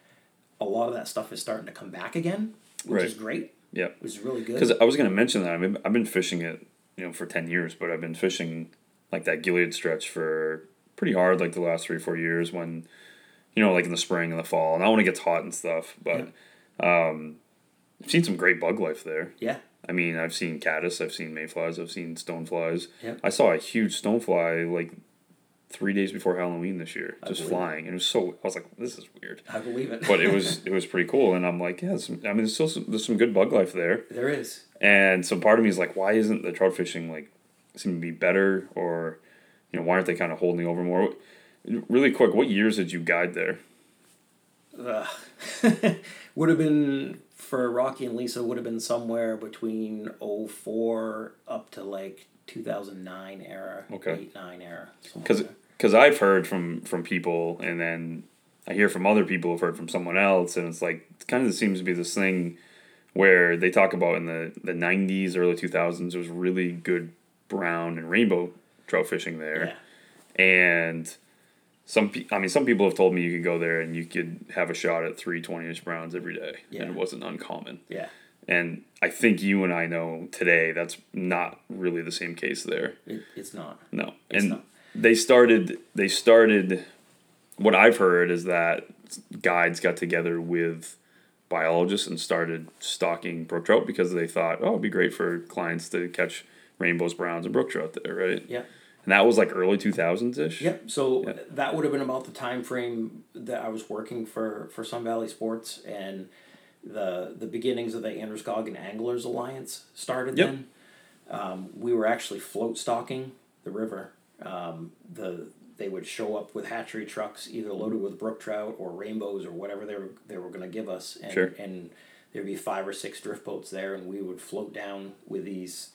A lot of that stuff is starting to come back again, which Right. is great. Yeah. It was really good. Because I was going to mention that I've been, I've been fishing it, you know, for ten years, but I've been fishing like that Gilead stretch for pretty hard, like the last three four years when, you know, like in the spring and the fall, and I when it gets hot and stuff. But um, I've seen some great bug life there. yeah, I mean, I've seen caddis, I've seen mayflies, I've seen stoneflies. Yep. I saw a huge stonefly like three days before Halloween this year, I just it. flying, and it was so. I was like, this is weird, I believe it. but it was [LAUGHS] it was pretty cool, and I'm like, yeah, some, I mean, there's still some, there's some good bug life there. there is. And so part of me is like, why isn't the trout fishing like seem to be better, or you know, why aren't they kind of holding over more? Really quick, what years did you guide there? Ugh. [LAUGHS] would have been for Rocky and Lisa would have been somewhere between 04 up to like 2009 era, Okay. 8 9 era. Because because I've heard from from people, and then I hear from other people who've heard from someone else, and it's like it kind of seems to be this thing where they talk about in the the nineties, early two thousands, there was really good brown and rainbow trout fishing there. yeah, and some pe- I mean some people have told me you could go there and you could have a shot at three 20 inch browns every day Yeah. and it wasn't uncommon yeah, and I think you and I know today that's not really the same case there it, it's not. no It's and not. they started they started what I've heard is that guides got together with biologists and started stocking brook trout because they thought oh it'd be great for clients to catch rainbows browns and brook trout there right Yeah. And that was like early 2000s ish Yep. So Yeah. that would have been about the time frame that I was working for for Sun Valley Sports and the the beginnings of the Androscoggin Anglers Alliance started Yep. then. Um, we were actually float stocking the river. Um, the they would show up with hatchery trucks, either loaded with brook trout or rainbows or whatever they were they were going to give us, and Sure. and there'd be five or six drift boats there, and we would float down with these.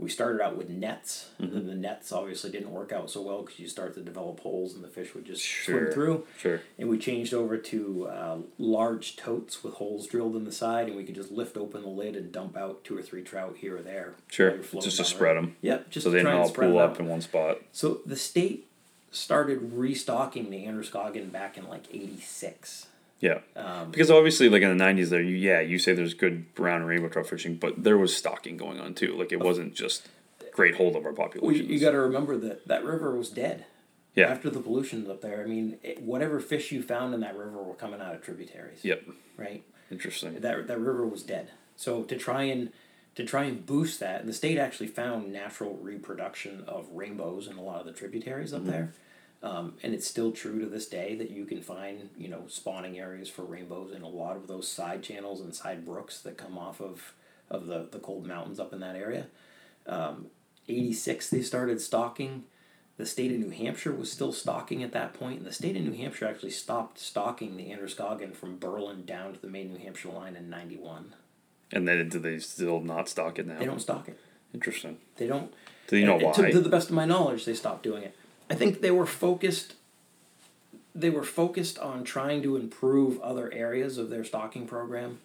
We started out with nets, and Mm-hmm. then the nets obviously didn't work out so well because you start to develop holes, and the fish would just Sure. swim through. sure And we changed over to uh, large totes with holes drilled in the side, and we could just lift open the lid and dump out two or three trout here or there. Sure, while you're floating just to spread river. 'em. Yep, just so to they didn't all spread pool them up in one spot. So the state started restocking the Androscoggin back in like '86. Yeah, Um, because obviously, like in the nineties, there, you yeah, you say there's good brown and rainbow trout fishing, but there was stocking going on too. Like it wasn't just great hold of our well, you, population. you got to remember that that river was dead. Yeah. After the pollution up there, I mean, it, whatever fish you found in that river were coming out of tributaries. Yep, Right. interesting. that that river was dead. So to try and to try and boost that, the state actually found natural reproduction of rainbows in a lot of the tributaries up there. Um, and it's still true to this day that you can find you know spawning areas for rainbows in a lot of those side channels and side brooks that come off of of the the cold mountains up in that area. Um, 86 they started stocking. The state of New Hampshire was still stocking at that point, and the state of New Hampshire actually stopped stocking the Androscoggin from Berlin down to the Maine New Hampshire line in '91. And then do they still not stock it now? They don't stock it. Interesting. They don't. Do you know why? To, to the best of my knowledge, they stopped doing it. I think they were focused. They were focused on trying to improve other areas of their stocking program,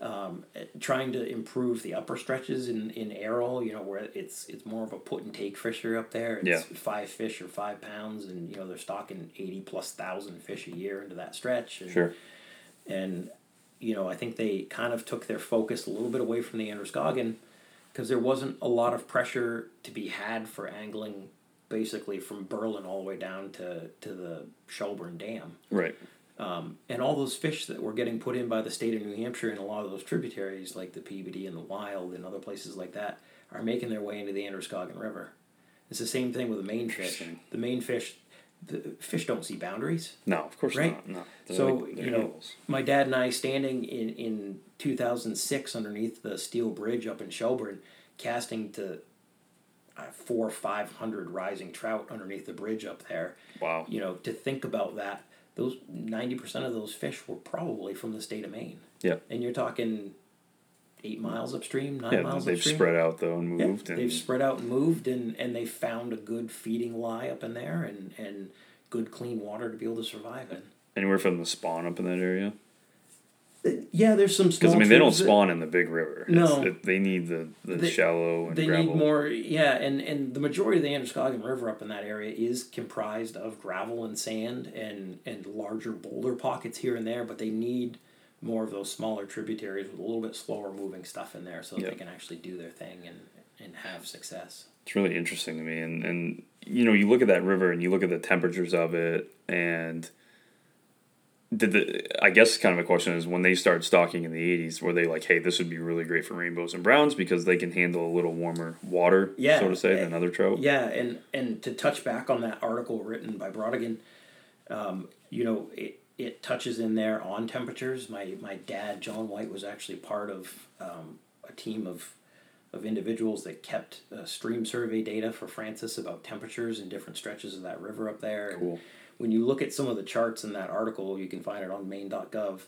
um, trying to improve the upper stretches in in Errol. You know where it's it's more of a put and take fisher up there. It's Yeah. five fish or five pounds, and you know they're stocking eighty plus thousand fish a year into that stretch. And, Sure. and you know I think they kind of took their focus a little bit away from the Androscoggin because there wasn't a lot of pressure to be had for angling basically from Berlin all the way down to, to the Shelburne Dam. Right. Um, and all those fish that were getting put in by the state of New Hampshire and a lot of those tributaries like the Peabody and the Wild and other places like that are making their way into the Androscoggin River. It's the same thing with the Maine fish. The Maine fish, the fish don't see boundaries. No, of course Right. not. No. So like- you know, animals. my dad and I standing in in two thousand six underneath the steel bridge up in Shelburne, casting to uh, four or five hundred rising trout underneath the bridge up there. Wow. You know, to think about that, those ninety percent of those fish were probably from the state of Maine. Yeah. And you're talking eight miles upstream, nine Yeah, miles they've upstream. spread out though and Yeah, moved and they've spread out and moved, and and they found a good feeding lie up in there, and and good clean water to be able to survive in. anywhere from the spawn up in that area. Yeah, there's some. Because I mean, they don't tribs that- spawn in the big river. No. It- they need the, the They- shallow and They gravel. need more, yeah, and and the majority of the Androscoggin River up in that area is comprised of gravel and sand and and larger boulder pockets here and there, but they need more of those smaller tributaries with a little bit slower moving stuff in there, so that Yeah. they can actually do their thing and and have success. It's really interesting to me, and and you know, you look at that river and you look at the temperatures of it, and did the I guess kind of a question is when they started stocking in the eighties, were they like, hey, this would be really great for rainbows and browns because they can handle a little warmer water, Yeah, so to say, eh, than other trout. Yeah, and and to touch back on that article written by Brautigam, um, you know, it, it touches in there on temperatures. My my dad, John Wight, was actually part of um, a team of of individuals that kept uh, stream survey data for Francis about temperatures in different stretches of that river up there. And Cool. When you look at some of the charts in that article, you can find it on maine.gov.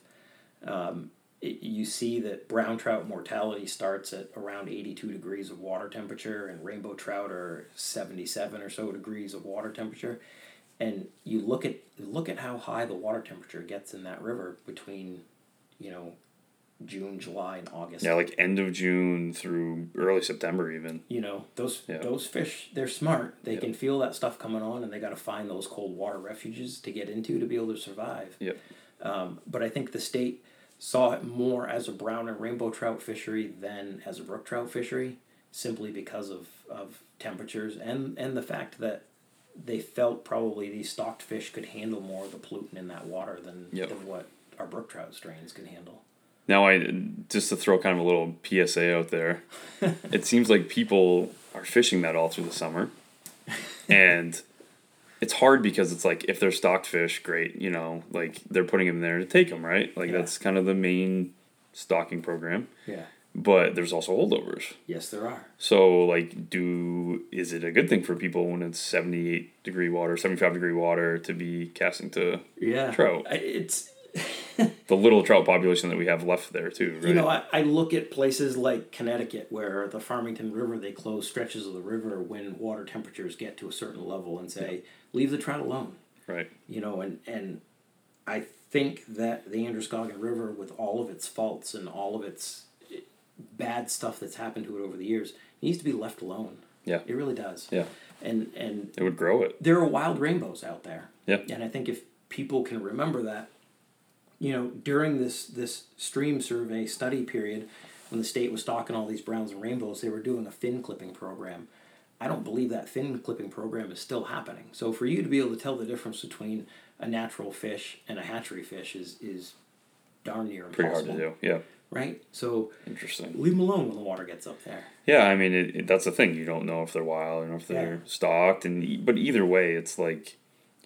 Um, it, you see that brown trout mortality starts at around 82 degrees of water temperature, and rainbow trout are 77 or so degrees of water temperature. And you look at look at how high the water temperature gets in that river between, you know, June, July, and August. Yeah, like end of June through early September, even. you know those Yeah. those fish they're smart they Yeah. can feel that stuff coming on and they got to find those cold water refuges to get into to be able to survive Yep. um, but i think the state saw it more as a brown and rainbow trout fishery than as a brook trout fishery simply because of, of temperatures and and the fact that they felt probably these stocked fish could handle more of the pollutant in that water than, Yep. than what our brook trout strains can handle Now, I just to throw kind of a little PSA out there, [LAUGHS] it seems like people are fishing that all through the summer, and it's hard because it's like if they're stocked fish, great, you know, like they're putting them there to take them, right? Like Yeah. that's kind of the main stocking program. yeah But there's also holdovers. yes there are So like, do is it a good thing for people when it's seventy eight degree water, seventy five degree water to be casting to yeah Trout. It's [LAUGHS] [LAUGHS] the little trout population that we have left there too, right? You know, I, I look at places like Connecticut where the Farmington River, they close stretches of the river when water temperatures get to a certain level and say, leave the trout alone. right. You know, and, and I think that the Androscoggin River, with all of its faults and all of its eh, bad stuff that's happened to it over the years, needs to be left alone. Yeah. It really does. Yeah. And and It would grow it. there are wild rainbows out there. Yeah. And I think if people can remember that, you know, during this this stream survey study period, when the state was stocking all these browns and rainbows, they were doing a fin clipping program. I don't believe that fin clipping program is still happening. So for you to be able to tell the difference between a natural fish and a hatchery fish is is darn near impossible. Pretty hard to do. Yeah. Right? So Interesting. leave them alone when the water gets up there. Yeah, I mean, it, it, that's the thing. You don't know if they're wild or if they're Yeah. stocked, and but either way, it's like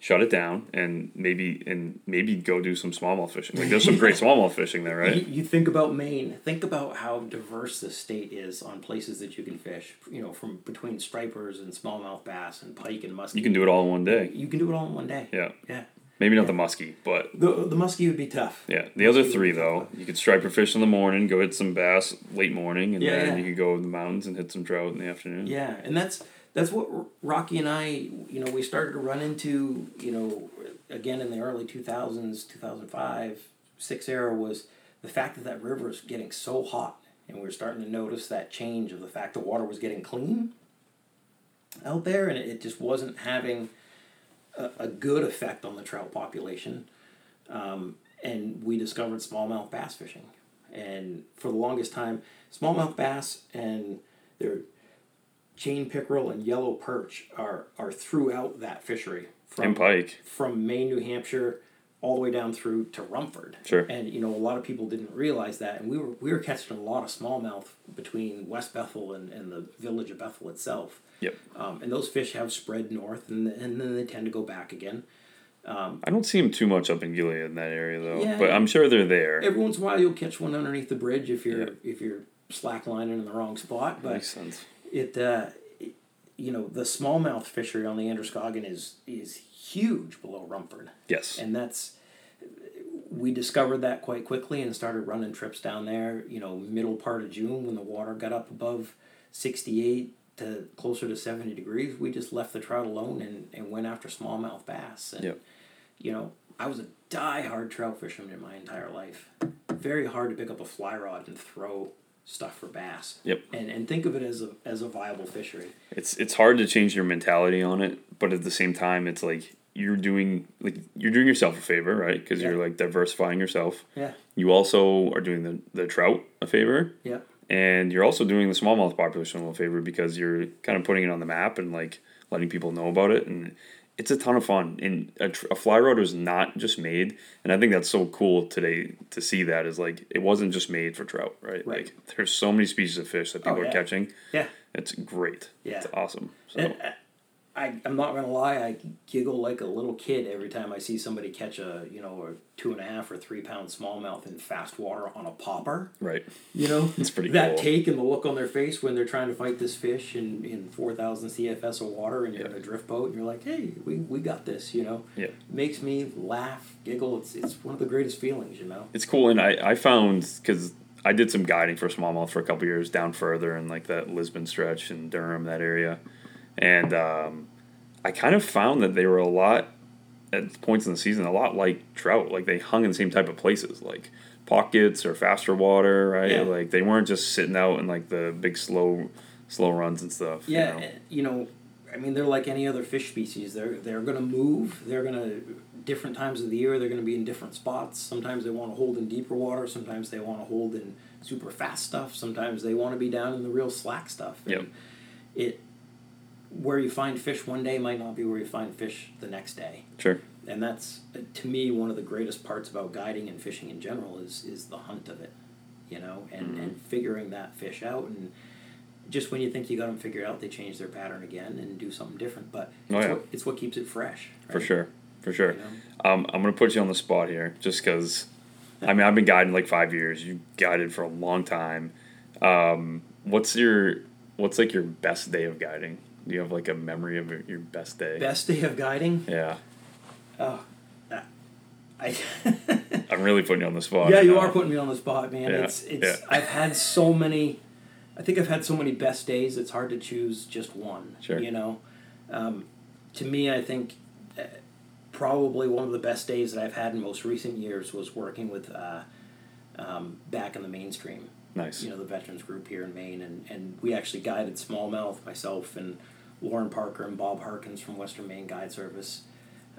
shut it down and maybe and maybe go do some smallmouth fishing. Like there's some great [LAUGHS] smallmouth fishing there, right? you think about Maine. Think about how diverse the state is on places that you can fish. You know, from between stripers and smallmouth bass and pike and muskie. You can do it all in one day. You can do it all in one day. Yeah, Yeah. maybe not the muskie, but The the muskie would be tough. yeah, the other three though, you could striper fish in the morning, go hit some bass late morning, and Yeah, then yeah. you could go in the mountains and hit some trout in the afternoon. Yeah, and that's that's what Rocky and I, you know, we started to run into, you know, again in the early two thousands, two thousand five, six era was the fact that that river is getting so hot, and we were starting to notice that change of the fact the water was getting clean out there, and it, just wasn't having a, a good effect on the trout population. Um, and we discovered smallmouth bass fishing, and for the longest time, smallmouth bass and their chain pickerel and yellow perch are are throughout that fishery from And pike. from Maine, New Hampshire, all the way down through to Rumford. Sure. And you know, a lot of people didn't realize that, and we were we were catching a lot of smallmouth between West Bethel and, and the village of Bethel itself. Yep. Um, and those fish have spread north, and and then they tend to go back again. I don't see them too much up in Gilead in that area though, Yeah. but I'm sure they're there. Every once in a while, you'll catch one underneath the bridge if you're Yeah. if you're slacklining in the wrong spot, but Makes sense. It, uh, it- you know the smallmouth fishery on the Androscoggin is is huge below Rumford, Yes. and that's we discovered that quite quickly and started running trips down there. You know, middle part of June when the water got up above sixty eight to closer to seventy degrees, we just left the trout alone and, and went after smallmouth bass. And, Yep. You know, I was a die-hard trout fisherman in my entire life. Very hard to pick up a fly rod and throw stuff for bass. Yep. And and think of it as a as a viable fishery. It's it's hard to change your mentality on it, but at the same time, it's like you're doing like you're doing yourself a favor, right? Because Yeah. you're like diversifying yourself. Yeah. You also are doing the the trout a favor, Yeah. and you're also doing the smallmouth population a favor because you're kind of putting it on the map and like letting people know about it and it's a ton of fun and a, a fly rod was not just made and i think that's so cool today to see that is like it wasn't just made for trout right, Right. like there's so many species of fish that oh, people Oh, are catching Yeah. it's great Yeah. it's awesome so And uh, I, I'm not gonna lie, I giggle like a little kid every time I see somebody catch a you know a two and a half or three pound smallmouth in fast water on a popper. right You know, It's pretty that cool. take and the look on their face when they're trying to fight this fish in, in four thousand CFS of water, and you're Yeah. in a drift boat, and you're like, hey, we, we got this. You know, Yeah. makes me laugh, giggle. It's it's one of the greatest feelings. You know. it's cool and i i found because i did some guiding for smallmouth for a couple years down further in like that lisbon stretch and durham that area and um, i kind of found that they were a lot at points in the season a lot like trout like they hung in the same type of places like pockets or faster water right Yeah. like they weren't just sitting out in like the big slow slow runs and stuff you Yeah, know? you know, I mean, they're like any other fish species. They're they're gonna move. They're gonna different times of the year. They're gonna be in different spots. Sometimes they want to hold in deeper water. Sometimes they want to hold in super fast stuff. Sometimes they want to be down in the real slack stuff. And Yep. It where you find fish one day might not be where you find fish the next day. sure And that's to me one of the greatest parts about guiding and fishing in general is is the hunt of it, you know, and Mhm. and figuring that fish out and just when you think you got them figured out, they change their pattern again and do something different. But Oh, it's, yeah. what, it's what keeps it fresh. for sure for sure You know? Um, I'm gonna put you on the spot here, just because. I mean, I've been guiding like five years. You guided for a long time. Um, what's your what's like your best day of guiding? Do you have like a memory of your, best day? Best day of guiding. Yeah, Oh, I. [LAUGHS] I'm really putting you on the spot. yeah, you now. are putting me on the spot, man. Yeah, It's it's. yeah. I've had so many. I think I've had so many best days. It's hard to choose just one. Sure. You know, um, to me, I think uh, probably one of the best days that I've had in most recent years was working with uh, um, back in the mainstream. Nice. You know, the veterans group here in Maine, and and we actually guided smallmouth myself and Lauren Parker and Bob Harkins from Western Maine Guide Service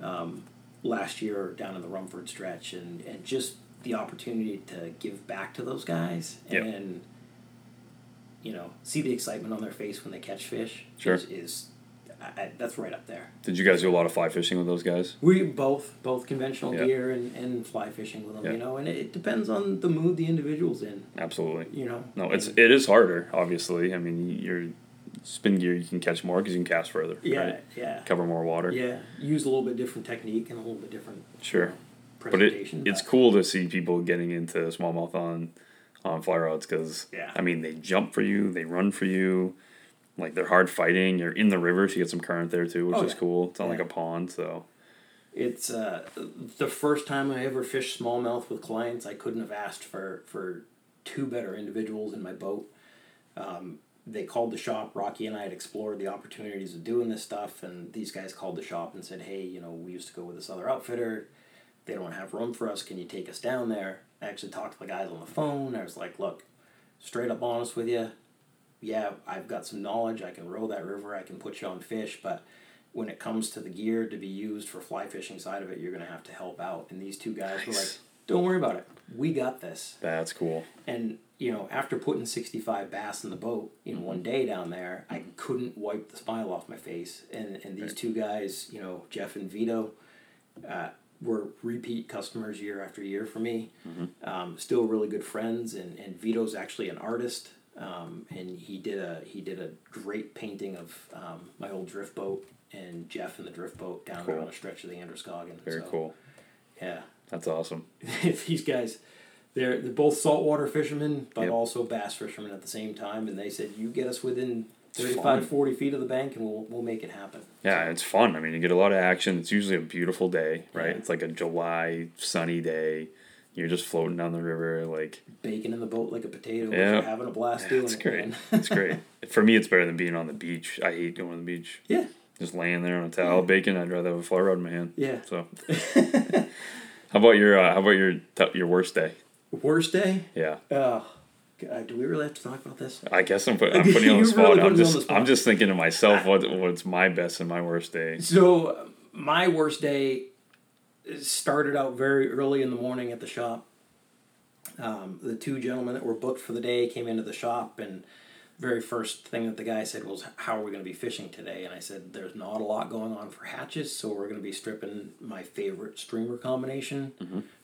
um, last year down in the Rumford stretch, and and just the opportunity to give back to those guys Yep. and you know see the excitement on their face when they catch fish Sure. is, is I, that's right up there. Did you guys do a lot of fly fishing with those guys? We both both conventional Yeah. gear and, and fly fishing with them, Yeah. you know, and it, it depends on the mood the individual's in, Absolutely. you know. No, it's And- it is harder. Obviously, I mean, your spin gear you can catch more because you can cast further. yeah, Right? yeah, Cover more water. yeah. Use a little bit different technique and a little bit different Sure. But it, it's cool to see people getting into smallmouth on on fly rods because Yeah. I mean they jump for you, they run for you, like they're hard fighting. You're in the river, so you get some current there too, which Oh, is yeah. cool. It's not like a pond, so It's uh, the first time I ever fished smallmouth with clients. I couldn't have asked for for two better individuals in my boat. Um, they called the shop. Rocky and I had explored the opportunities of doing this stuff, and these guys called the shop and said, "Hey, you know, we used to go with this other outfitter. They don't have room for us. Can you take us down there?" I actually talked to the guys on the phone. I was like, "Look, straight up honest with you, yeah, I've got some knowledge. I can row that river. I can put you on fish, but." when it comes to the gear to be used for fly fishing side of it, you're gonna have to help out. And these two guys were like, "Don't worry about it. We got this." that's cool. And you know, after putting sixty five bass in the boat in one day down there, I couldn't wipe the smile off my face. And and these two guys, you know, Jeff and Vito, uh, were repeat customers year after year for me. Um, still really good friends, and and Vito's actually an artist. Um, and he did a he did a great painting of um, my old drift boat and Jeff and the drift boat down Cool. on a stretch of the Androscoggin. Very So, cool. Yeah, That's awesome. [LAUGHS] these guys, they're they're both saltwater fishermen, but Yep. also bass fishermen at the same time. And they said, "You get us within It's 35, fun. 40 feet of the bank, and we'll we'll make it happen." Yeah, it's fun. I mean, you get a lot of action. It's usually a beautiful day, right? Yeah. It's like a July sunny day. You're just floating down the river, like Bacon in the boat like a potato. Yeah. Yeah, having a blast doing it's it. great. it's [LAUGHS] great. For me, it's better than being on the beach. I hate going to the beach. yeah, just laying there on a towel baking. I'd rather have a fly rod in my hand. Yeah. So, [LAUGHS] how about your uh, how about your your worst day? Worst day? Yeah, Oh, God, do we really have to talk about this? I guess I'm, put, [LAUGHS] I'm putting you on the spot. really I'm just. I'm just thinking to myself what what's my best and my worst day. So, uh, my worst day started out very early in the morning at the shop. Um, the two gentlemen that were booked for the day came into the shop, and very first thing that the guy said was, "How are we going to be fishing today?" And I said, "There's not a lot going on for hatches, so we're going to be stripping my favorite streamer combination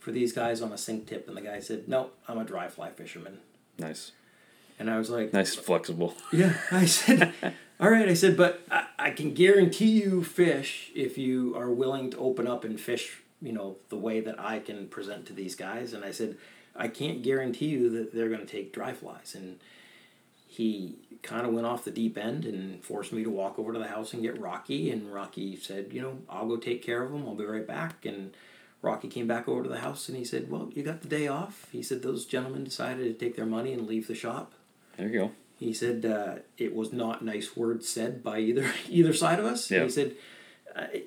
for these guys on a sink tip." And the guy said, "No, I'm a dry fly fisherman." Nice, And I was like, nice, flexible. [LAUGHS] yeah, I said, [LAUGHS] all right. I said, but I, I can guarantee you fish if you are willing to open up and fish, you know, the way that I can present to these guys. And I said, I can't guarantee you that they're going to take dry flies. And he kind of went off the deep end and forced me to walk over to the house and get Rocky. And Rocky said, you know, I'll go take care of them. I'll be right back. And Rocky came back over to the house and he said, well, you got the day off. He said, those gentlemen decided to take their money and leave the shop. There you go. He said uh, it was not nice words said by either [LAUGHS] either side of us. Yeah. He said,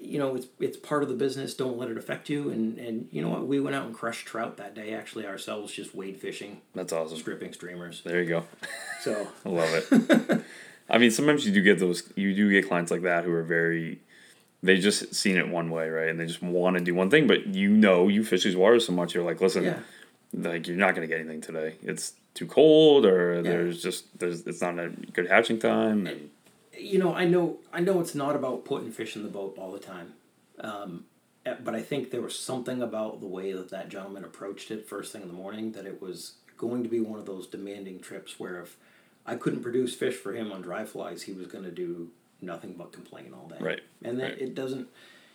you know, it's it's part of the business. Don't let it affect you. And and you know what? We went out and crushed trout that day. Actually, ourselves, just wade fishing, That's awesome. stripping streamers. There you go. So [LAUGHS] I love it. I mean, sometimes you do get those. You do get clients like that who are very. They just seen it one way, right? And they just want to do one thing, but you know, you fish these waters so much, you're like, listen, yeah, like you're not gonna get anything today. It's too cold, or there's just there's it's not a good hatching time. And you know, I know I know it's not about putting fish in the boat all the time. Um, eh, but I think there was something about the way that that gentleman approached it first thing in the morning that it was going to be one of those demanding trips where if I couldn't produce fish for him on dry flies, he was going to do nothing but complain all day. Right, And that right. it doesn't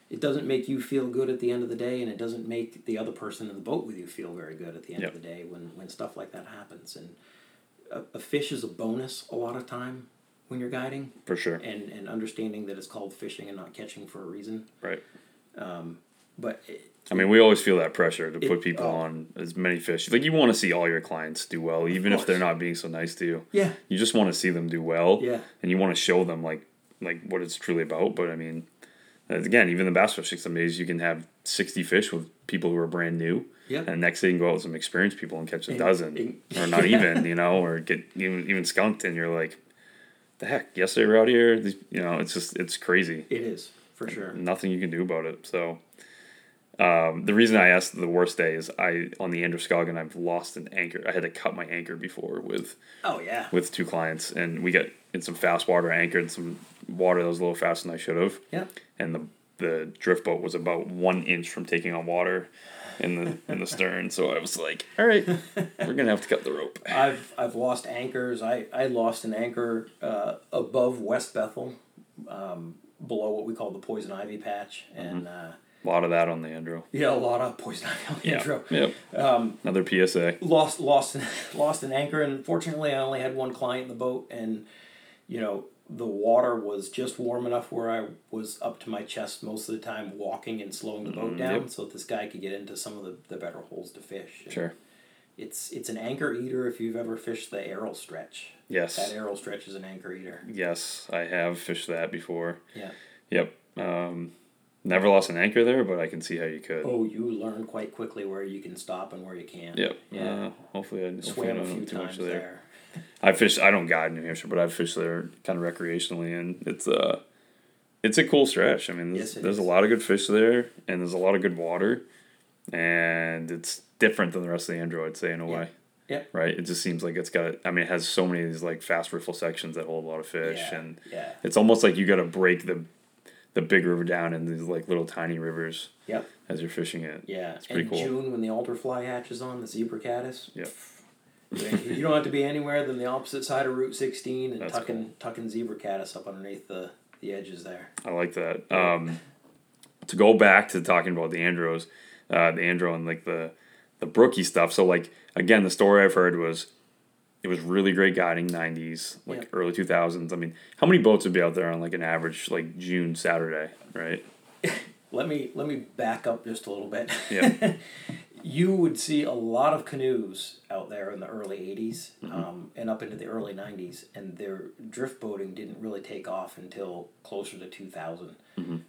it doesn't make you feel good at the end of the day, and it doesn't make the other person in the boat with you feel very good at the end Yep. of the day when when stuff like that happens. And a, a fish is a bonus a lot of time when you're guiding for sure, and and understanding that it's called fishing and not catching for a reason. right? Um, but it, I mean, we always feel that pressure to It- put people oh. on as many fish. Like you want to see all your clients do well, even if they're not being so nice to you. yeah, You just want to see them do well. Yeah. And you want to show them like like what it's truly about. But I mean, uh, again, even the bass fishing days you can have sixty fish with people who are brand new. Yeah. And next day you can go out with some experienced people and catch a And- dozen, and- or not [LAUGHS] Yeah. even, you know, or get even even skunked, and you're like, the heck, yesterday we are out here. These, you know, it's just it's crazy it is for sure. nothing you can do about it. So, um, the reason I asked the worst day is I on the Androscoggin I've lost an anchor. I had to cut my anchor before with Oh yeah, with two clients, and we got in some fast water. Anchored some water that was a little faster than I should have, yeah. and the the drift boat was about one inch from taking on water in the in the stern. So I was like, [LAUGHS] all right, we're gonna have to cut the rope. I've I've lost anchors. I, I lost an anchor uh, above West Bethel, um, below what we call the poison ivy patch, and uh, A lot of that on the Andro. yeah, a lot of poison ivy on the Yeah. Andro. Yep. Um, Another PSA. lost lost [LAUGHS] lost an anchor and fortunately I only had one client in the boat and you know the water was just warm enough where I was up to my chest most of the time walking and slowing the boat Mm, down yep. so that this guy could get into some of the, the better holes to fish. And Sure. It's it's an anchor eater if you've ever fished the Errol stretch. Yes. That Errol stretch is an anchor eater. Yes, I have fished that before. Yeah. Yep. Um, never lost an anchor there, but I can see how you could. Oh, you learn quite quickly where you can stop and where you can't. Yep. Yeah. Uh, hopefully, I hopefully I Swam a few too much times there. there. I fish. I don't guide in New Hampshire, but I fish there kind of recreationally, and it's uh it's a cool stretch. I mean, there's, Yes, there's a lot of good fish there, and there's a lot of good water, and it's different than the rest of the Andro, I'd say, in a Yeah. way. Yeah. Right. It just seems like it's got. I mean, it has so many of these like fast riffle sections that hold a lot of fish, Yeah. and Yeah. it's almost like you got to break the the big river down in these like little tiny rivers Yep. as you're fishing it. Yeah, It's pretty and cool. June when the alder fly hatches on the zebra caddis. Yep. You don't have to be anywhere than the opposite side of Route 16 and That's tucking tucking zebra caddis up underneath the, the edges there. I like that. Um, to go back to talking about the Andros, uh, the Andro and like the the brookie stuff. So like again, the story I've heard was it was really great guiding '90s, like Yeah. early 2000s. I mean, how many boats would be out there on like an average like June Saturday, right? [LAUGHS] Let me let me back up just a little bit. Yeah. [LAUGHS] you would see a lot of canoes out there in the early 80s um, and up into the early 90s, and their drift boating didn't really take off until closer to 2000. M-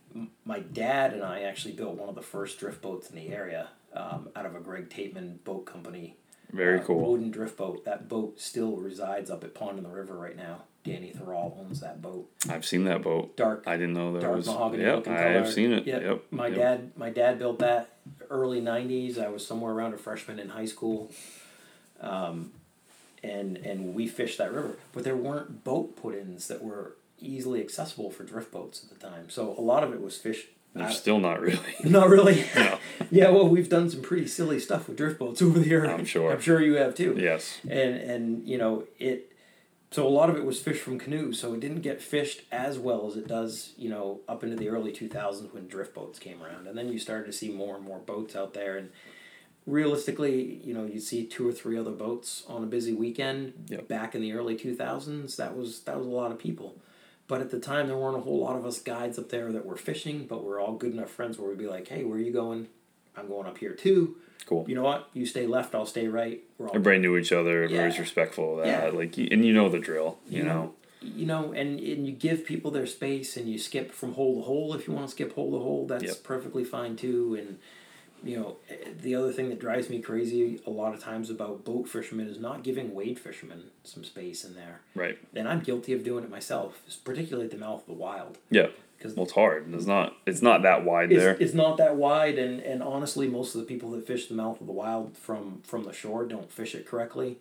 My dad and I actually built one of the first drift boats in the area um, out of a Greg Tatman boat company. Very uh, cool. Wooden drift boat. That boat still resides up at Pond in the River right now. Danny Thrall owns that boat. I've seen that boat. Dark I didn't know that dark was. mahogany Yep, i've seen it. Yep. Yep. My yep. dad my dad built that early nineties. I was somewhere around a freshman in high school. Um, and and we fished that river. But there weren't boat put ins that were easily accessible for drift boats at the time. So a lot of it was fished They're still not really. [LAUGHS] not really. No. [LAUGHS] yeah, well we've done some pretty silly stuff with drift boats over the years. I'm sure. I'm sure you have too yes. and and you know it so a lot of it was fish from canoes so it didn't get fished as well as it does you know up into the early 2000s when drift boats came around. And then you started to see more and more boats out there. And realistically you know you see two or three other boats on a busy weekend Yep. back in the early 2000s that was that was a lot of people. But at the time there weren't a whole lot of us guides up there that were fishing but we're all good enough friends where we'd be like hey where are you going? I'm going up here too Cool. you know what you stay left i'll stay right we're all Everybody knew each other. Everybody's Yeah. respectful of that. Yeah. Like, and you know the drill. You, You know. know, you know, and, and you give people their space and you skip from hole to hole if you want to skip hole to hole, that's Yep. perfectly fine too. And, you know, the other thing that drives me crazy a lot of times about boat fishermen is not giving wade fishermen some space in there. Right. And I'm guilty of doing it myself, particularly at the mouth of the wild. Yeah. Because Well, it's hard. It's not. It's not that wide it's, there. it's not that wide, and, and honestly, most of the people that fish the mouth of the wild from, from the shore don't fish it correctly.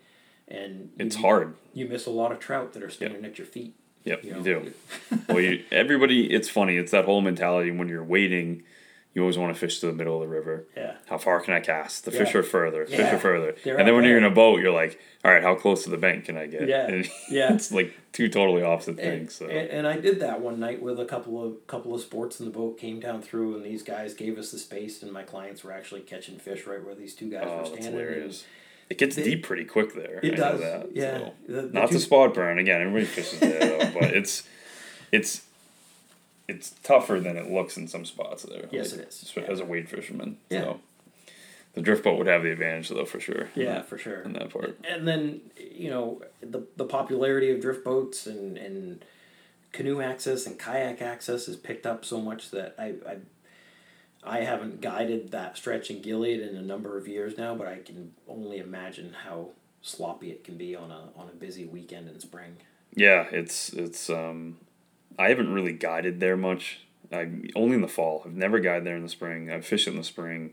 And It's you, hard. You miss a lot of trout that are standing at your feet. Yep. You You, do. [LAUGHS] well, you, everybody. It's funny. It's that whole mentality when you're waiting. You always want to fish to the middle of the river. Yeah. How far can I cast? The fish are further. Fish Yeah. are further. They're and then when you're in a boat, you're like, all right, how close to the bank can I get? Yeah. And [LAUGHS] Yeah. it's like two totally opposite And, things. So and, and I did that one night with a couple of couple of sports in the boat came down through and these guys gave us the space and my clients were actually catching fish right where these two guys oh, were that's standing. hilarious. It gets They- deep pretty quick there. It I does, Know that, yeah. so. The- the Not two- the spot burn again. Everybody fishes there, though, but [LAUGHS] it's it's it's tougher than it looks in some spots there. Yes, it is, As- As a wade fisherman, Yeah. so the drift boat would have the advantage though for sure. Yeah, that- for sure. in that part. And then you know the the popularity of drift boats and and canoe access and kayak access has picked up so much that I I, I haven't guided that stretch in Gilead in a number of years now, but I can only imagine how sloppy it can be on a on a busy weekend in spring. Yeah, it's it's um, I haven't really guided there much. I only in the fall. I've never guided there in the spring. I've fished in the spring,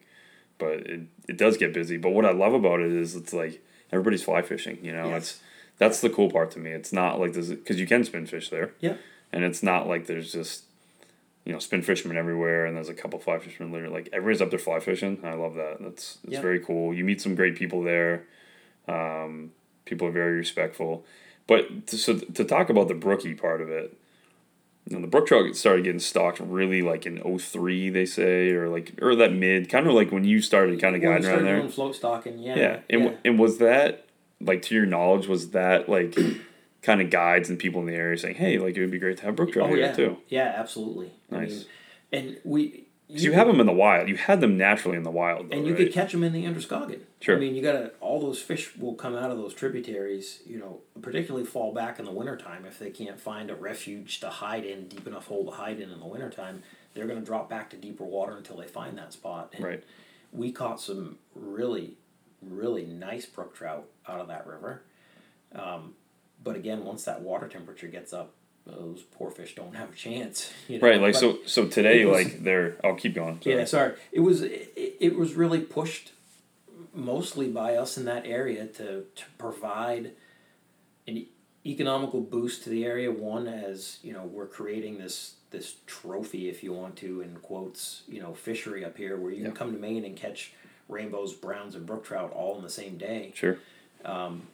but it, it does get busy. But what I love about it is it's like everybody's fly fishing. You know, Yes. it's that's the cool part to me. It's not like this because you can spin fish there. Yeah. and it's not like there's just you know spin fishermen everywhere and there's a couple fly fishermen there. Like everybody's up there fly fishing. I love that. That's it's Yeah. very cool. You meet some great people there. Um, people are very respectful. But to, so to talk about the brookie part of it, you know, the brook trout started getting stocked really like in 03, they say, or like or that mid, kind of like when you started kind of When guiding around there. float stocking, yeah. Yeah, and yeah. and was that like to your knowledge was that like kind of guides and people in the area saying, hey, like it would be great to have brook trout oh here yeah, too. yeah, absolutely. I Nice. mean, and we Because you have them in the wild. You had them naturally in the wild, though, and you right? could catch them in the Androscoggin. Sure. I mean, you gotta all those fish will come out of those tributaries. You know, particularly fall back in the wintertime if they can't find a refuge to hide in, deep enough hole to hide in in the wintertime. They're gonna drop back to deeper water until they find that spot. And Right. We caught some really, really nice brook trout out of that river. Um, but again, once that water temperature gets up, those poor fish don't have a chance. [LAUGHS] You know? Right, like But- so. So today, was- like they're. I'll keep going. sorry. yeah, sorry. It was it, it was really pushed mostly by us in that area to to provide an economical boost to the area. One, as you know, we're creating this this trophy, if you want to, in quotes, you know, fishery up here where you Yeah. can come to Maine and catch rainbows, browns, and brook trout all in the same day Sure. Um,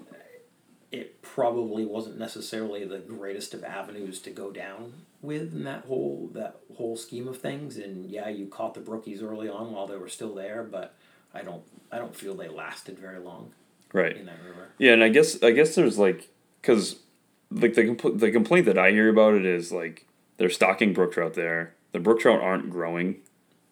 it probably wasn't necessarily the greatest of avenues to go down with in that whole that whole scheme of things. And yeah, you caught the brookies early on while they were still there, but I don't I don't feel they lasted very long Right. in that river. Yeah, and I guess I guess there's like because like the compl- the complaint that I hear about it is like they're stocking brook trout there. The brook trout aren't growing.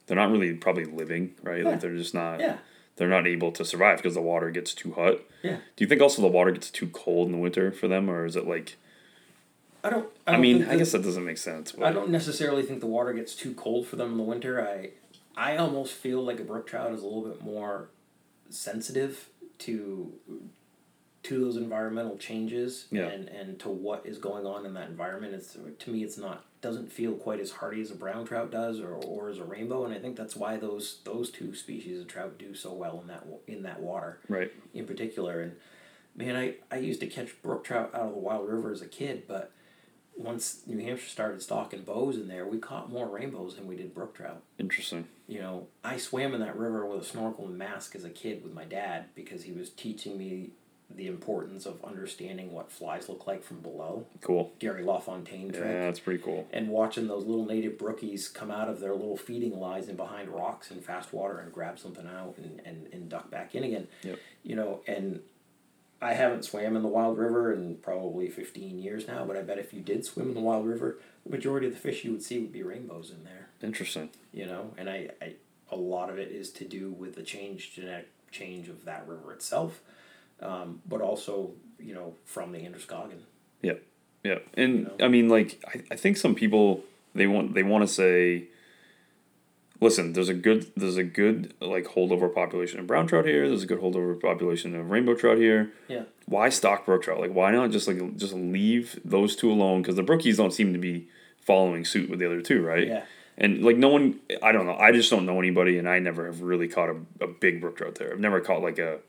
They're not really probably living, right? Yeah. Like they're just not. Yeah. They're not able to survive because the water gets too hot. Yeah. Do you think also the water gets too cold in the winter for them, or is it like? I don't. I, I, don't mean, think I guess that doesn't make sense. But I don't necessarily think the water gets too cold for them in the winter. I I almost feel like a brook trout is a little bit more sensitive to to those environmental changes Yeah. and and to what is going on in that environment. It's to me it's not doesn't feel quite as hardy as a brown trout does or, or as a rainbow and I think that's why those those two species of trout do so well in that in that water Right. in particular. And man, I, I used to catch brook trout out of the wild river as a kid, but once New Hampshire started stocking bows in there, we caught more rainbows than we did brook trout. Interesting. You know, I swam in that river with a snorkel and mask as a kid with my dad because he was teaching me the importance of understanding what flies look like from below. Cool. Gary LaFontaine trick. Yeah, that's pretty cool. And watching those little native brookies come out of their little feeding lies and behind rocks in fast water and grab something out and, and, and duck back in again. Yep. You know, and I haven't swam in the Wild River in probably 15 years now, but I bet if you did swim in the Wild River, the majority of the fish you would see would be rainbows in there, Interesting. you know? And I, I a lot of it is to do with the change, genetic change of that river itself, um, but also, you know, from the Androscoggin. Yeah. Yeah. And know? I mean like I, I think some people they want they want to say listen, there's a good there's a good like holdover population of brown trout here, there's a good holdover population of rainbow trout here. Yeah. Why stock brook trout? Like why not just like just leave those two alone cuz the brookies don't seem to be following suit with the other two, right? Yeah. And like no one I don't know, I just don't know anybody and I never have really caught a, a big brook trout there. I've never caught like a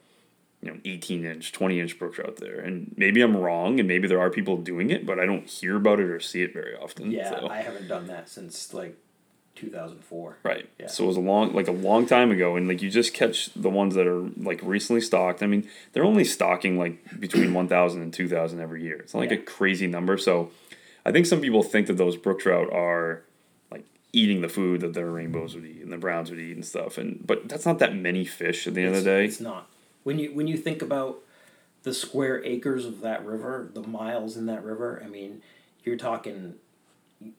you know, 18 inch, 20 inch brook trout there. And maybe I'm wrong and maybe there are people doing it, but I don't hear about it or see it very often. Yeah, so. I haven't done that since like 2004. Right. Yeah. So it was a long, like a long time ago, and like you just catch the ones that are like recently stocked. I mean, they're only stocking like between 1,000 and 2,000 every year. It's not like Yeah. a crazy number. So I think some people think that those brook trout are like eating the food that their rainbows would eat and the browns would eat and stuff. And but that's not that many fish at the end of the day. It's not. When you when you think about the square acres of that river, the miles in that river, I mean, you're talking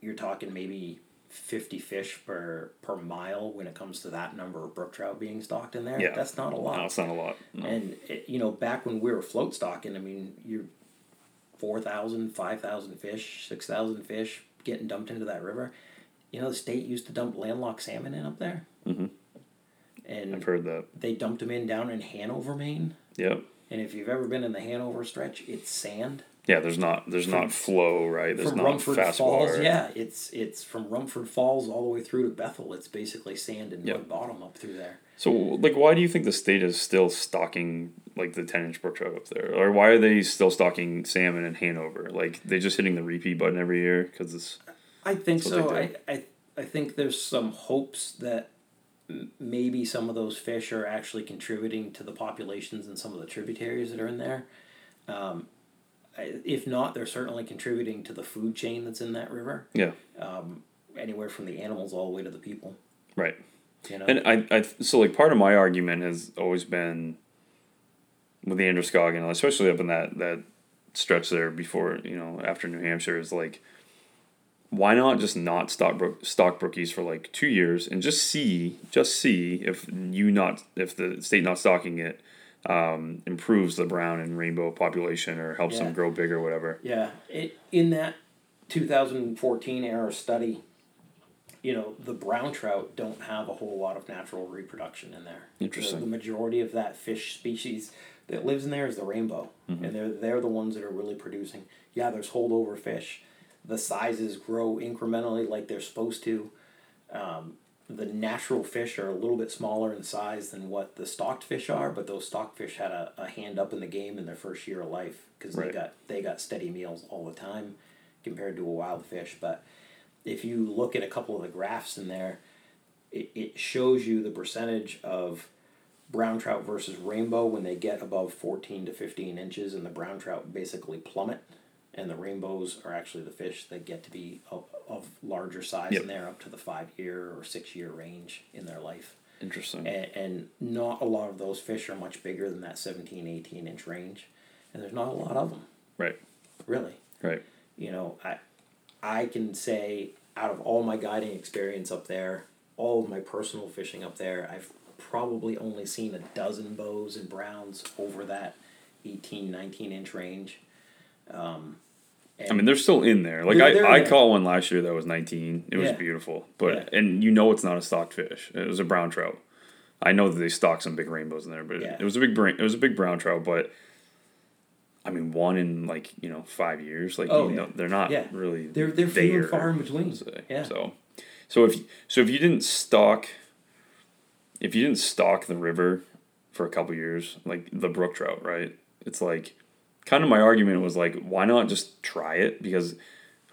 you're talking maybe 50 fish per per mile when it comes to that number of brook trout being stocked in there. Yeah. That's not a lot. No, it's not a lot. No. And it, you know, back when we were float stocking, I mean, you're 4,000, 5,000 fish, 6,000 fish getting dumped into that river. You know, the state used to dump landlocked salmon in up there. Mhm. And I've heard that. they dumped them in down in Hanover, Maine. Yep. And if you've ever been in the Hanover stretch, it's sand. Yeah, there's not there's not flow, right? There's from not Rumford fast Falls, water. yeah, it's it's from Rumford Falls all the way through to Bethel. It's basically sand and Yep. mud bottom up through there. So, like, why do you think the state is still stocking like the ten inch brook trout up there, or why are they still stocking salmon in Hanover? Like, they're just hitting the repeat button every year because it's I think so. I. I I think there's some hopes that maybe some of those fish are actually contributing to the populations in some of the tributaries that are in there. Um, if not, they're certainly contributing to the food chain that's in that river. yeah, Um, anywhere from the animals all the way to the people. right. You know. And I, I so like part of my argument has always been with the Androscoggin, especially up in that that stretch there before you know after New Hampshire is like, why not just not stock brook, stock brookies for like two years and just see just see if you not if the state not stocking it um, improves the brown and rainbow population or helps Yeah. them grow bigger, or whatever. Yeah, it, in that 2014 era study, you know, the brown trout don't have a whole lot of natural reproduction in there. Interesting. The, the majority of that fish species that lives in there is the rainbow, Mm-hmm. and they're they're the ones that are really producing. Yeah, there's holdover fish. The sizes grow incrementally like they're supposed to. Um, the natural fish are a little bit smaller in size than what the stocked fish are, but those stocked fish had a, a hand up in the game in their first year of life because Right. they got they got steady meals all the time compared to a wild fish. But if you look at a couple of the graphs in there, it, it shows you the percentage of brown trout versus rainbow when they get above 14 to 15 inches and the brown trout basically plummet and the rainbows are actually the fish that get to be of, of larger size Yep. and they're up to the five year or six year range in their life Interesting. and, and not a lot of those fish are much bigger than that 17 18 inch range and there's not a lot of them right. really Right. you know i i can say out of all my guiding experience up there all of my personal fishing up there i've probably only seen a dozen bows and browns over that 18, 19 inch range. Um, I mean, they're still in there. Like They're- they're I, I caught one last year that was 19. It was Yeah. beautiful, but Yeah. and you know it's not a stocked fish. It was a brown trout. I know that they stock some big rainbows in there, but Yeah. it was a big. It was a big brown trout, but I mean, one in like you know five years. Like Oh, you know, they're not really. They're- they're few and far in between. Yeah. So, so if so if you didn't stock, if you didn't stock the river for a couple years, like the brook trout, right? It's like kind of my argument was like, why not just try it? Because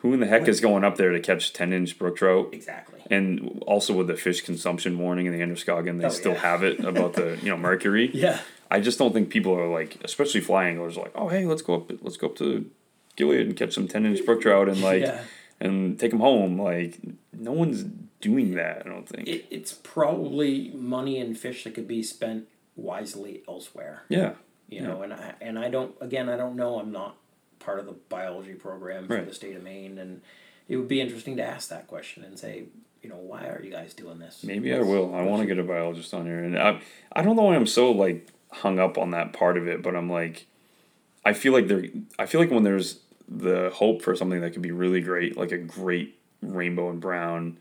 who in the heck is going up there to catch ten inch brook trout? exactly. And also with the fish consumption warning in the Androscoggin, they Oh, still yeah. have it about the you know [LAUGHS] mercury. Yeah. I just don't think people are like, especially fly anglers, are like, oh hey, let's go up, let's go up to Gilead and catch some ten inch brook trout and like Yeah. and take them home. Like no one's doing that. I don't think. It, it's probably money and fish that could be spent wisely elsewhere. yeah, You know, and I, and I don't again I don't know I'm not part of the biology program for Right. the state of Maine and it would be interesting to ask that question and say you know why are you guys doing this? maybe I will. I want to get a biologist on here, and I I don't know why I'm so like hung up on that part of it, but I'm like, I feel like there. I feel like when there's the hope for something that could be really great, like a great rainbow and brown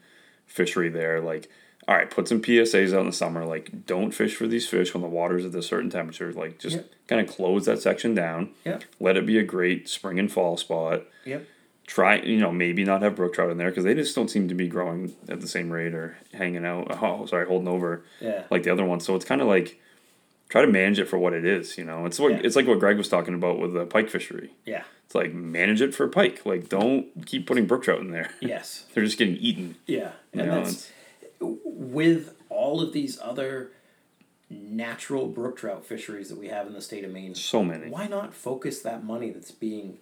fishery there, like. All right, put some PSAs out in the summer. Like, don't fish for these fish when the water's at a certain temperature. Like, just Yep. kind of close that section down. Yep. Let it be a great spring and fall spot. Yep. try you know maybe not have brook trout in there because they just don't seem to be growing at the same rate or hanging out [LAUGHS] oh sorry holding over Yeah. like the other ones so it's kind of like try to manage it for what it is you know it's what Yeah. it's like what greg was talking about with the pike fishery Yeah. it's like manage it for pike like don't keep putting brook trout in there Yes. [LAUGHS] they're just getting eaten Yeah. you And know that's with all of these other natural brook trout fisheries that we have in the state of Maine. so many Why not focus that money that's being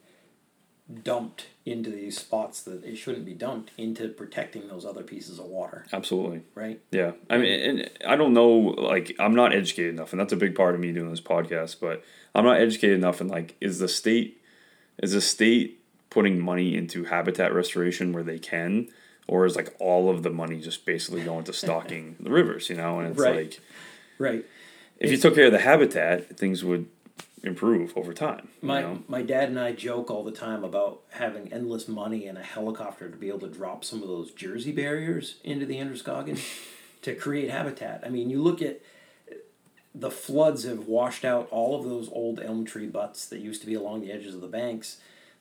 dumped into these spots that it shouldn't be dumped into protecting those other pieces of water, absolutely right? Yeah, I mean, and I don't know, like, I'm not educated enough, and that's a big part of me doing this podcast. But I'm not educated enough, and like, is the state, is the state putting money into habitat restoration where they can, or is like all of the money just basically going to stocking the rivers? You know, and it's Right. like Right. if you took care of the habitat, things would improve over time. My you know? my dad and I joke all the time about having endless money and a helicopter to be able to drop some of those Jersey barriers into the Androscoggin to create habitat. I mean, you look at the floods have washed out all of those old elm tree butts that used to be along the edges of the banks.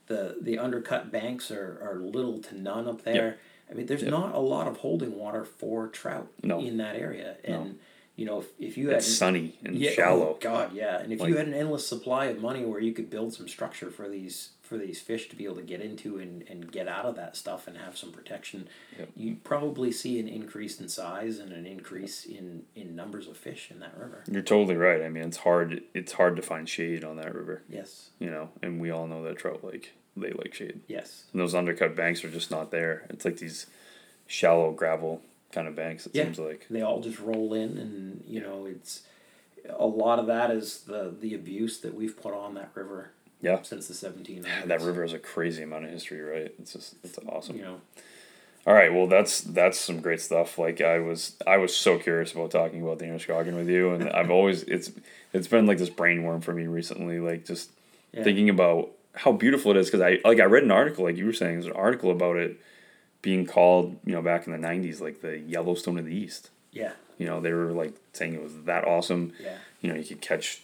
The the undercut banks are, are little to none up there. I mean, there's not a lot of holding water for trout No. in that area. And you know, if, if you had It's sunny and yeah, oh shallow. Oh God, yeah. And if Like- you had an endless supply of money where you could build some structure for these for these fish to be able to get into and, and get out of that stuff and have some protection, Yep. you'd probably see an increase in size and an increase in, in numbers of fish in that river. You're totally right. I mean, it's hard. It's hard to find shade on that river. Yes. You know, and we all know that trout like they like shade. Yes. And those undercut banks are just not there. It's like these shallow gravel kind of banks. It Yeah. seems like. They all just roll in and you know, it's a lot of that is the the abuse that we've put on that river Yeah. since the seventeen That river has a crazy amount of history, right? It's just it's awesome. You know. All right, well that's that's some great stuff. Like I was I was so curious about talking about the Androscoggin with you, and I've always it's it's been like this brain worm for me recently. Like just Yeah. thinking about how beautiful it is because I like I read an article like you were saying there's an article about it being called you know back in the '90s like the Yellowstone of the East. Yeah. You know they were like saying it was that awesome. Yeah. You know you could catch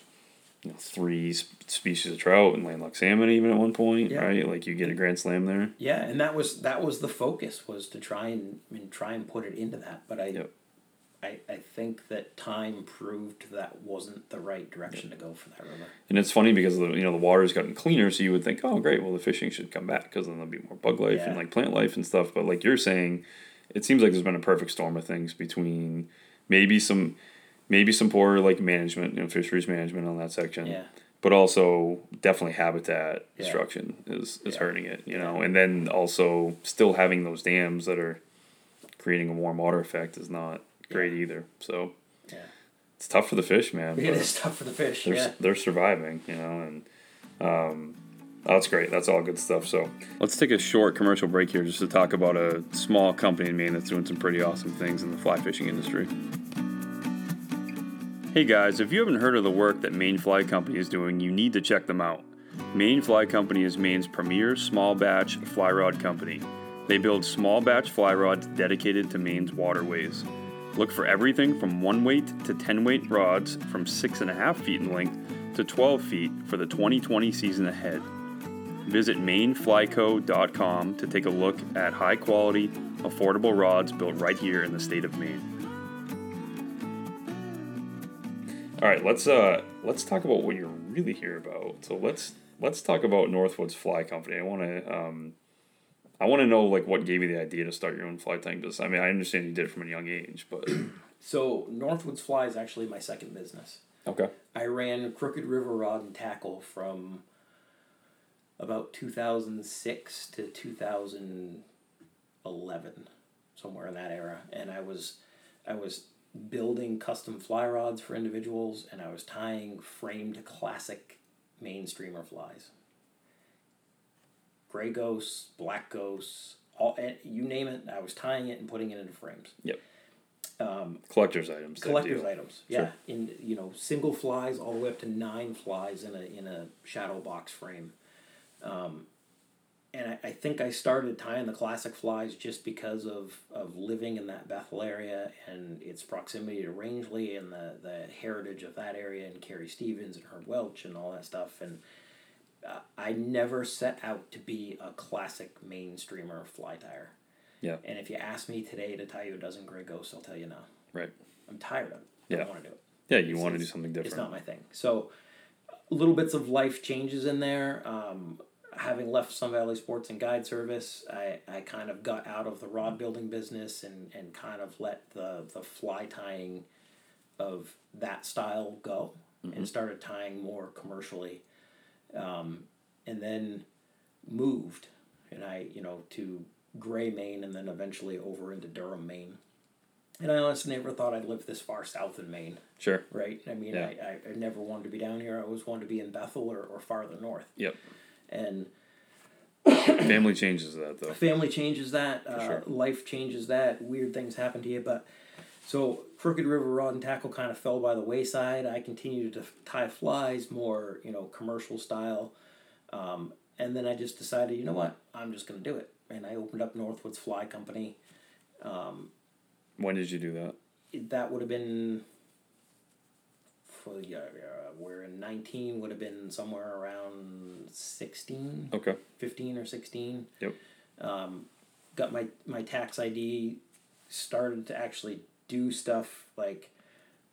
you know three species of trout and landlocked salmon even at one point, Yeah. right? Like you get a grand slam there. Yeah, and that was that was the focus was to try and, and try and put it into that. But I, Yep. I I think that time proved that wasn't the right direction to go for that river. And it's funny because the you know the water's gotten cleaner, so you would think, oh great, well the fishing should come back because then there'll be more bug life and like plant life and stuff. But like you're saying, it seems like there's been a perfect storm of things between maybe some maybe some poor like management, you know, fisheries management on that section. Yeah. But also definitely habitat Yeah. destruction is, is Yeah. hurting it, you know, and then also still having those dams that are creating a warm water effect is not great either. So Yeah. it's tough for the fish, man. It is tough for the fish. they're, Yeah. they're surviving, you know, and um, that's great. That's all good stuff. So let's take a short commercial break here just to talk about a small company in Maine that's doing some pretty awesome things in the fly fishing industry. Hey guys, if you haven't heard of the work that Maine Fly Company is doing, you need to check them out. Maine Fly Company is Maine's premier small batch fly rod company. They build small batch fly rods dedicated to Maine's waterways. Look for everything from 1 weight to 10 weight rods from 6.5 feet in length to 12 feet for the 2020 season ahead. Visit maineflyco.com to take a look at high quality, affordable rods built right here in the state of Maine. All right, let's uh let's talk about what you're really here about. So let's let's talk about Northwoods Fly Company. I want to um I want to know like what gave you the idea to start your own fly tying business. I mean, I understand you did it from a young age, but [CLEARS THROAT] So Northwoods Fly is actually my second business. okay. I ran Crooked River Rod and Tackle from about 2006 to 2011, somewhere in that era, and I was I was building custom fly rods for individuals, and I was tying framed classic Maine streamer flies. Gray ghosts, black ghosts, all you name it. I was tying it and putting it into frames Yep. Collector's items. collector's items. Yeah, in you know single flies all the way up to nine flies in a in a shadow box frame. Um, and I, I think I started tying the classic flies just because of, of living in that Bethel area and its proximity to Rangeley and the, the heritage of that area and Carrie Stevens and Herb Welch and all that stuff. And uh, I never set out to be a classic Maine streamer fly tyer. Yeah. And if you ask me today to tie you a dozen gray ghosts, I'll tell you no. Right. I'm tired of it. I Yeah. don't want to do it. Yeah, you It's- want to do something different. It's not my thing. So, little bits of life changes in there. Um, having left Sun Valley Sports and Guide Service, I, I kind of got out of the rod building business and, and kind of let the, the fly tying of that style go and started tying more commercially. Um, and then moved, and I, you know, to Gray, Maine, and then eventually over into Durham, Maine. And I honestly never thought I'd live this far south in Maine Sure. right? I mean, Yeah. I, I, I never wanted to be down here. I always wanted to be in Bethel or, or farther north. Yep. And Family changes that though. family changes that, uh, sure. life changes that, weird things happen to you. But so Crooked River Rod and Tackle kind of fell by the wayside. I continued to tie flies more, you know, commercial style. Um, and then I just decided, you know what, I'm just going to do it. And I opened up Northwoods Fly Company. When did you do that? That would have been for yeah, uh, we're in 19 would have been somewhere around 16 Okay. 15 or 16 Yep. got my my tax id started to actually do stuff like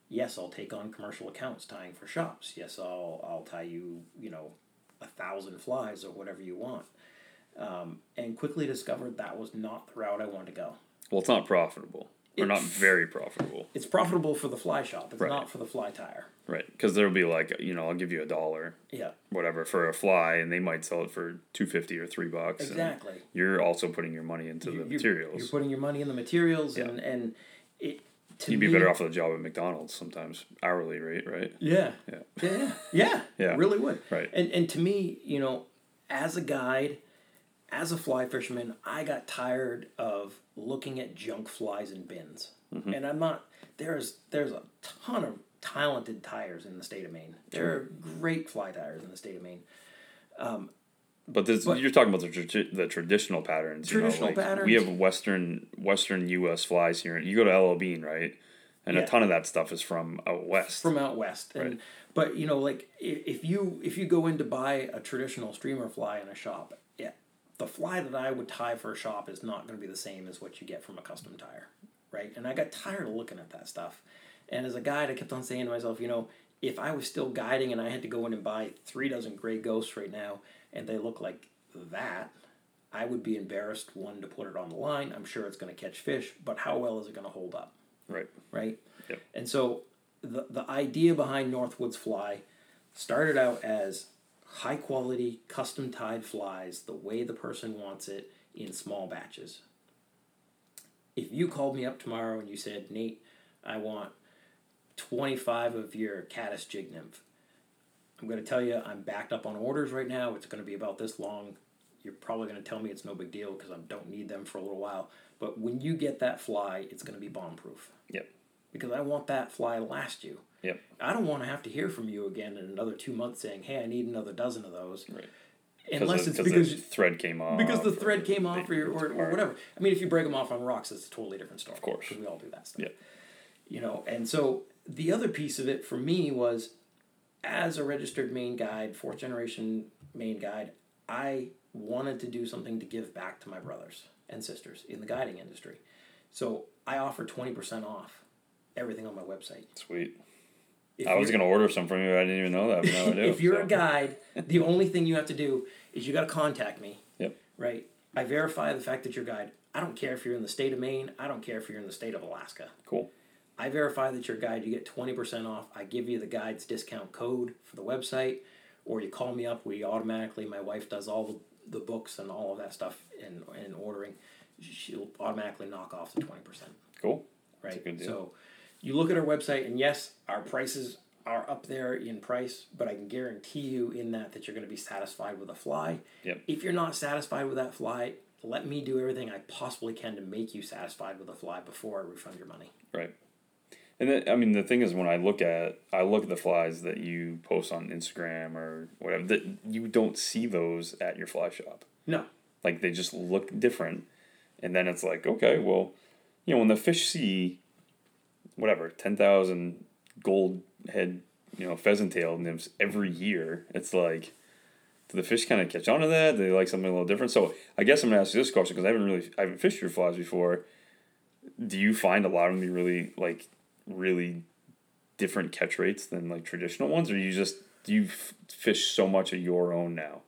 yes i'll take on commercial accounts tying for shops yes i'll i'll tie you you know a thousand flies or whatever you want um, and quickly discovered that was not the route i wanted to go Well, it's not profitable. Or not very profitable. it's profitable for the fly shop it's Right. not for the fly tyer Right. Because there'll be like, you know, I'll give you a dollar, yeah whatever, for a fly, and they might sell it for two fifty or three bucks. Exactly. you're also putting your money into You- the you're- materials. You're putting your money in the materials, Yeah. and and You'd be me- better off with a job at McDonald's sometimes, hourly rate, right? Yeah. Yeah. Yeah. Yeah. [LAUGHS] Yeah. Really would. Right. And and to me, you know, as a guide, as a fly fisherman, I got tired of looking at junk flies in bins. Mm-hmm. And I'm not. There's there's a ton of talented tyers in the state of Maine. There are great fly tyers in the state of Maine. But, this, But- you're talking about the, tra- the traditional patterns. you know, Traditional like, patterns. We have Western Western U.S. flies here. You go to LL Bean, right? And Yeah. a ton of that stuff is from out west. from out west and Right. but you know like if you if you go in to buy a traditional streamer fly in a shop yeah the fly that i would tie for a shop is not going to be the same as what you get from a custom tyer right and i got tired of looking at that stuff and as a guide i kept on saying to myself you know if i was still guiding and i had to go in and buy three dozen gray ghosts right now and they look like that i would be embarrassed one to put it on the line i'm sure it's going to catch fish but how well is it going to hold up right. right? Yep. And so the the idea behind Northwoods Fly started out as high quality custom tied flies the way the person wants it in small batches. If you called me up tomorrow and you said, Nate, I want 25 of your caddis jig nymph, I'm going to tell you I'm backed up on orders right now. It's going to be about this long. You're probably going to tell me it's no big deal because I don't need them for a little while. But when you get that fly, it's going to be bomb proof Yep. because I want that fly to last you. Yep. I don't want to have to hear from you again in another two months saying, "Hey, I need another dozen of those." Right. Unless it's 'cause because the thread came off. because the thread came off or, or, or whatever. I mean, if you break them off on rocks, it's a totally different story. Of course. Because we all do that stuff. Yeah. You know, and so the other piece of it for me was, as a registered Maine guide, fourth generation Maine guide, I wanted to do something to give back to my brothers and sisters in the guiding industry. So I offer twenty percent off everything on my website. Sweet. If I was gonna order some from you. I didn't even know that. But now I [LAUGHS] do. if you're so. a guide, the only thing you have to do is you got to contact me. Yep. Right. I verify the fact that you're a guide. I don't care if you're in the state of Maine. I don't care if you're in the state of Alaska. Cool. I verify that you're a guide. You get twenty percent off. I give you the guide's discount code for the website, or you call me up. We automatically. My wife does all the, the books and all of that stuff in in ordering. She'll automatically knock off the twenty percent Cool. right? So you look at our website, and yes, our prices are up there in price, but I can guarantee you in that that you're going to be satisfied with a fly. Yep. If you're not satisfied with that fly, let me do everything I possibly can to make you satisfied with a fly before I refund your money. Right. And then, I mean, the thing is, when I look at, I look at the flies that you post on Instagram or whatever. That you don't see those at your fly shop. No. Like they just look different, and then it's like, okay, well, you know, when the fish see, whatever, ten thousand gold head, you know, pheasant tail nymphs every year, it's like, do the fish kind of catch on to that? Do they like something a little different? So I guess I'm gonna ask you this question because I haven't really, I haven't fished your flies before. Do you find a lot of them be really like, really different catch rates than like traditional ones, or you just you f- fish so much of your own now?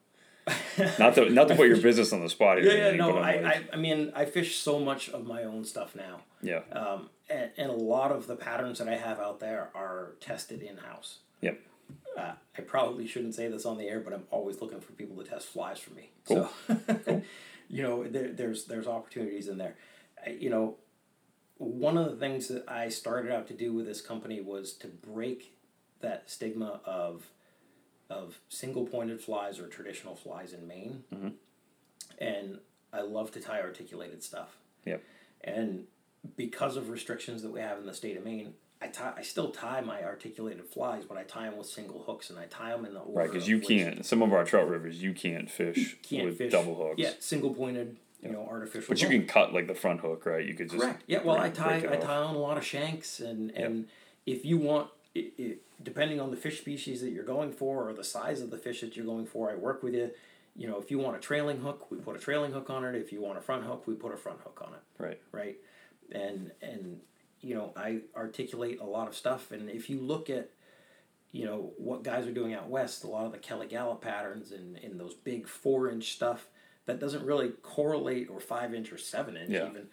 [LAUGHS] not to not to put your business on the spot here. or Yeah, yeah, no. I, I, I mean, I fish so much of my own stuff now, yeah, um, and, and a lot of the patterns that I have out there are tested in house. yep, uh, I probably shouldn't say this on the air, but I'm always looking for people to test flies for me. Cool. So, [LAUGHS] you know, there, there's there's opportunities in there. I, you know, one of the things that I started out to do with this company was to break that stigma of of single pointed flies or traditional flies in Maine. Mhm. And I love to tie articulated stuff. Yep. And because of restrictions that we have in the state of Maine, I tie I still tie my articulated flies, but I tie them with single hooks and I tie them in the order right. Because you can't. Some of our trout rivers, you can't fish can't with fish double hooks. Yeah, single pointed, you know, artificial. But you hook. can cut like the front hook, right? You could just Correct. Yeah. Well, I tie I tie on a lot of shanks, and and if you want, i i depending on the fish species that you're going for or the size of the fish that you're going for, I work with you. You know, if you want a trailing hook, we put a trailing hook on it. If you want a front hook, we put a front hook on it. Right. Right. And and you know, I articulate a lot of stuff, and if you look at you know what guys are doing out west, a lot of the Kelly Galloup patterns and, and those big four inch stuff that doesn't really correlate or five inch or seven inch Yeah. even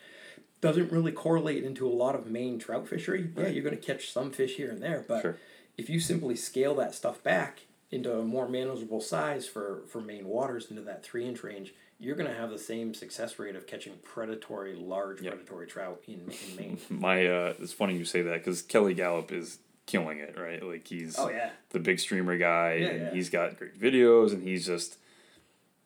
doesn't really correlate into a lot of Maine trout fishery. Yeah, you're going to catch some fish here and there, but Sure. if you simply scale that stuff back into a more manageable size for for Maine waters into that three inch range, you're going to have the same success rate of catching predatory large Yep. predatory trout in, in Maine. [LAUGHS] My uh, it's funny you say that because Kelly Galloup is killing it, right? Like he's oh yeah. the big streamer guy, Yeah, and yeah. he's got great videos, and he's just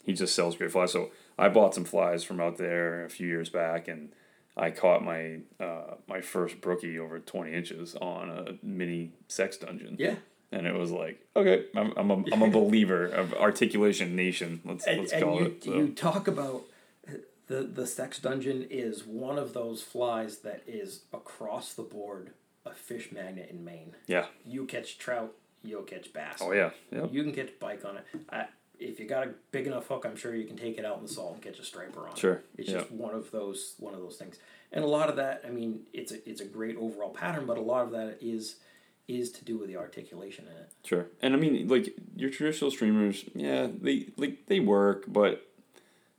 he just sells great flies. So I bought some flies from out there a few years back, and I caught my uh, my first brookie over twenty inches on a mini sex dungeon. Yeah. And it was like, okay, I'm, I'm, a, I'm a [LAUGHS] believer of articulation nation. Let's and, let's and call you, it. so. you talk about the the sex dungeon is one of those flies that is across the board a fish magnet in Maine. yeah. You catch trout, you'll catch bass. Oh yeah. Yep. You can catch bike on it. I, if you got a big enough hook, I'm sure you can take it out in the salt and catch a striper on it. Sure, It's yeah. just one of those one of those things. And a lot of that, I mean, it's a it's a great overall pattern, but a lot of that is is to do with the articulation in it. Sure. And I mean, like your traditional streamers, yeah, they like they work, but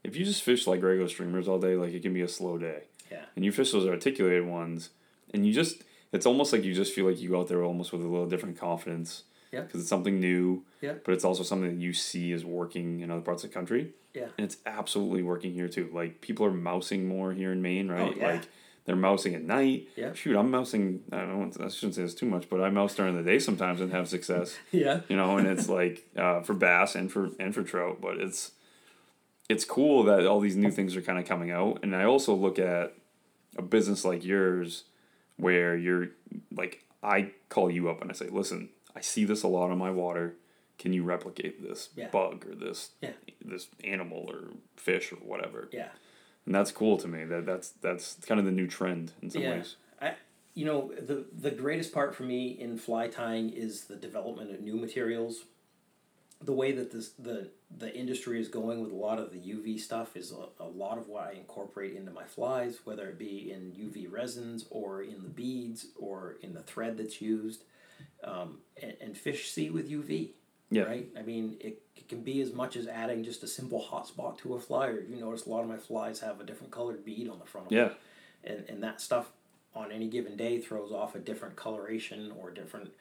if you just fish like regular streamers all day, like it can be a slow day. Yeah. And you fish those articulated ones, and you just it's almost like you just feel like you go out there almost with a little different confidence. Yeah. Because it's something new. Yeah. But it's also something that you see is working in other parts of the country. Yeah. And it's absolutely working here too. Like people are mousing more here in Maine, right? Oh, yeah. Like they're mousing at night. Yeah. Shoot, I'm mousing. I don't. Want, I shouldn't say this too much, but I mouse during the day sometimes and have success [LAUGHS] Yeah. you know and it's like uh, for bass and for and for trout but it's it's cool that all these new things are kind of coming out and i also look at a business like yours where you're like I call you up and I say, listen, I see this a lot on my water. Can you replicate this Yeah. bug or this Yeah. this animal or fish or whatever? Yeah. And that's cool to me. That that's that's kind of the new trend in some Yeah. ways. I, you know, the the greatest part for me in fly tying is the development of new materials. The way that this the the industry is going with a lot of the UV stuff is a, a lot of what I incorporate into my flies, whether it be in UV resins or in the beads or in the thread that's used. Um, and, and fish see with UV. Yeah. Right? I mean, it, it can be as much as adding just a simple hotspot to a fly. Or you notice a lot of my flies have a different colored bead on the front of them Yeah. and, and that stuff on any given day throws off a different coloration or different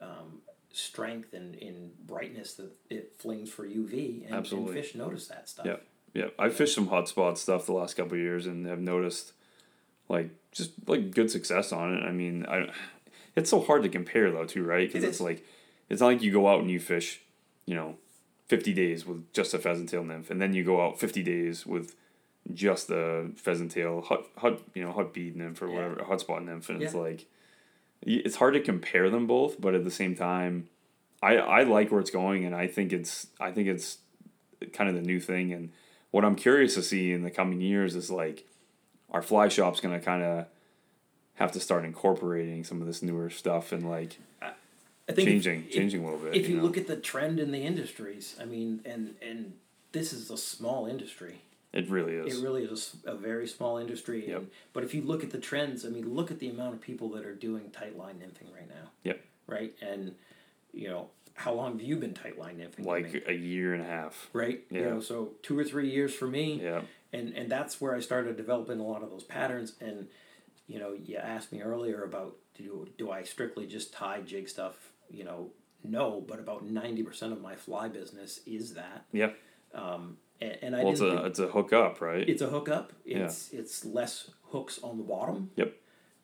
um, strength and in brightness that it flings for UV and, and fish notice that stuff. Yeah. Yeah. I fished some hotspot stuff the last couple of years and have noticed like just like good success on it. I mean, I it's so hard to compare though too, right? Because It it's like it's not like you go out and you fish, you know, fifty days with just a pheasant tail nymph, and then you go out fifty days with just the pheasant tail hot hut you know hot bead nymph or Yeah. whatever hotspot nymph, and it's like it's hard to compare them both, but at the same time, I I like where it's going, and I think it's I think it's kind of the new thing, and what I'm curious to see in the coming years is like our fly shop's gonna kind of have to start incorporating some of this newer stuff and like I think if- changing if, changing a little bit. If you know? look at the trend in the industries, I mean, and and this is a small industry. it really is. It really is a very small industry. Yep. And, but if you look at the trends, I mean, look at the amount of people that are doing tight line nymphing right now. Yep. Right, and you know, how long have you been tight line nymphing? Like a year and a half. right? You Yeah. know, so two or three years for me, Yeah. and and that's where I started developing a lot of those patterns. And you know, you asked me earlier about do do I strictly just tie jig stuff? You know, no, but about ninety percent of my fly business is that. Yeah. Um, and, and I Well, it's a think- it's a hook up, right? it's a hook hookup. It's it's less hooks on the bottom. Yep.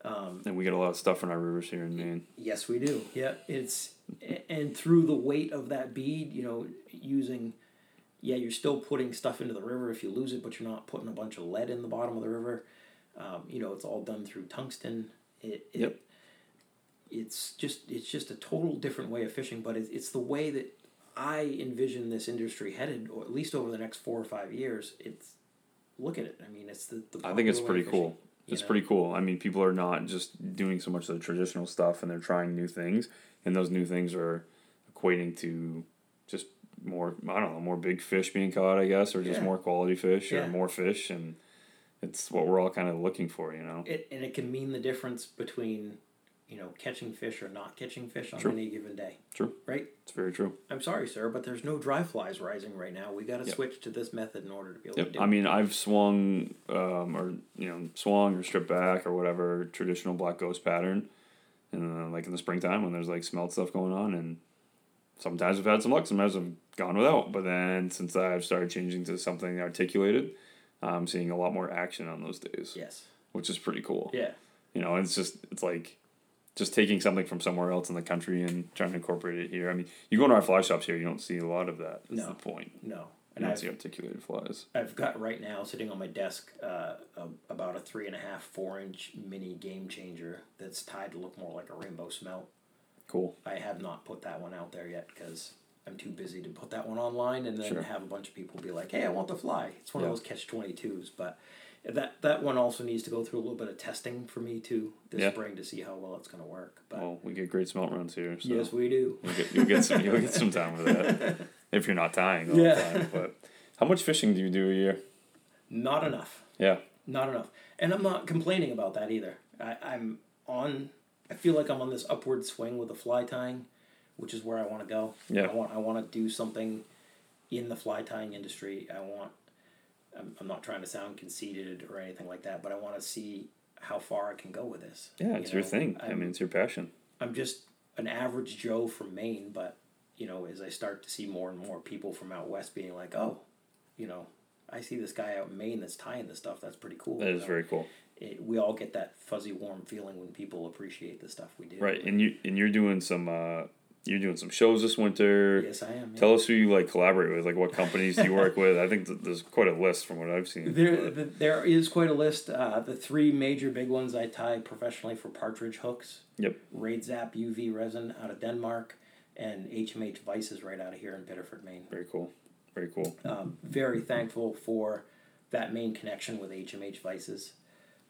Um, and we get a lot of stuff in our rivers here in Maine. Yes, we do. Yeah, it's and through the weight of that bead, you know, using, yeah, you're still putting stuff into the river if you lose it, but you're not putting a bunch of lead in the bottom of the river. Um, you know, it's all done through tungsten. It, it Yep. It's just it's just a total different way of fishing, but it's it's the way that I envision this industry headed, or at least over the next four or five years. It's look at it. I mean, it's the. the I think it's pretty cool. It's know? pretty cool. I mean, people are not just doing so much of the traditional stuff, and they're trying new things, and those new things are equating to just more. I don't know, more big fish being caught, I guess, or just Yeah. more quality fish, Yeah. or more fish, and it's what we're all kind of looking for, you know. it and it can mean the difference between you know catching fish or not catching fish on True. any given day True. right It's very true. i'm sorry sir but there's no dry flies rising right now we got to Yep. switch to this method in order to be able Yep. to do I mean, I've swung, um, or you know, swung or stripped back or whatever traditional black ghost pattern, and uh, like in the springtime when there's like smelt stuff going on, and sometimes I've had some luck, sometimes I've gone without. But then since I've started changing to something articulated, I'm seeing a lot more action on those days, yes which is pretty cool. yeah You know, it's just it's like just taking something from somewhere else in the country and trying to incorporate it here. I mean, you go into our fly shops here, you don't see a lot of that. That's No. the point. no You and don't I've, see articulated flies. I've got right now sitting on my desk uh, a, about a three and a half four inch mini game changer that's tied to look more like a rainbow smelt Cool. i have not put that one out there yet because i'm too busy to put that one online and then Sure. have a bunch of people be like hey i want the fly it's one Yeah. of those catch 22s but that that one also needs to go through a little bit of testing for me too this Yeah. spring to see how well it's going to work but Well, we get great smelt runs here. So. yes we do You'll get, you'll get some you'll get some time with that [LAUGHS] if you're not tying all Yeah. the time. But how much fishing do you do a year? not enough Yeah, not enough and i'm not complaining about that either I, i'm on i feel like i'm on this upward swing with the fly tying which is where i want to go Yeah. i want i want to do something in the fly tying industry i want I'm, I'm not trying to sound conceited or anything like that but i want to see how far i can go with this yeah, You it's your thing. i I'm- mean, it's your passion. I'm just an average Joe from Maine, but you know, as I start to see more and more people from out west being like, oh, you know, I see this guy out in Maine that's tying this stuff. That's pretty cool. That is know, very cool. It, we all get that fuzzy, warm feeling when people appreciate the stuff we do. Right, and you and you're doing some uh, you're doing some shows this winter. Yes, I am. yeah. Tell us who you like collaborate with, like what companies do you work with. I think th- there's quite a list from what I've seen. There, the, there is quite a list. Uh, the three major big ones I tie professionally for Partridge hooks. Yep. Raid Zap UV resin out of Denmark, and HMH Vices right out of here in Biddeford, Maine. Very cool. Very cool. Um, very thankful for that main connection with HMH Vices.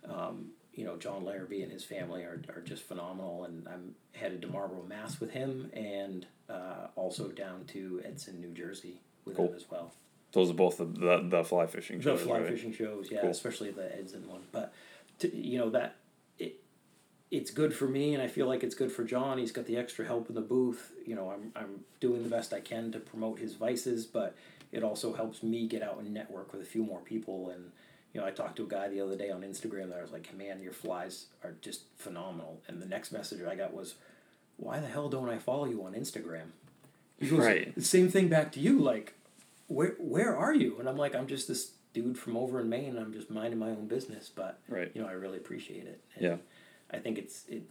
Um, you know, John Larrabee and his family are, are just phenomenal, and I'm headed to Marlborough, Mass with him, and uh, also down to Edison, New Jersey with Cool. him as well. Those are both the the, the fly fishing The shows, fly right? fishing shows, yeah, Cool. especially the Edison one. But to, you know that it it's good for me, and I feel like it's good for John. He's got the extra help in the booth. You know, I'm I'm doing the best I can to promote his vices, but it also helps me get out and network with a few more people. And you know, I talked to a guy the other day on Instagram that I was like, "Man, your flies are just phenomenal." And the next message I got was, "Why the hell don't I follow you on Instagram?" He goes, Right. "The same thing back to you, like." where where are you? And I'm like, I'm just this dude from over in Maine. I'm just minding my own business, but Right. you know, I really appreciate it. And Yeah. I think it's it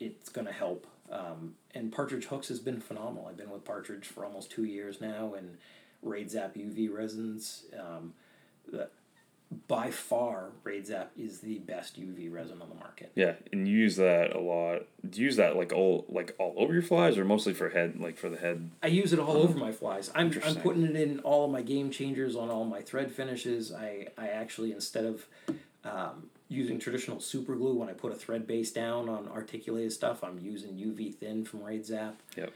it's gonna help. Um, and Partridge Hooks has been phenomenal. I've been with Partridge for almost two years now, and Raid Zap UV resins. Um, the, by far, Raid Zap is the best UV resin on the market. Yeah, and you use that a lot. Do you use that like all like all over your flies, or mostly for head, like for the head? I use it all over my flies. I'm, I'm putting it in all of my game changers on all my thread finishes. I, I actually instead of um, using traditional super glue when I put a thread base down on articulated stuff, I'm using UV thin from Raid Zap. Yep.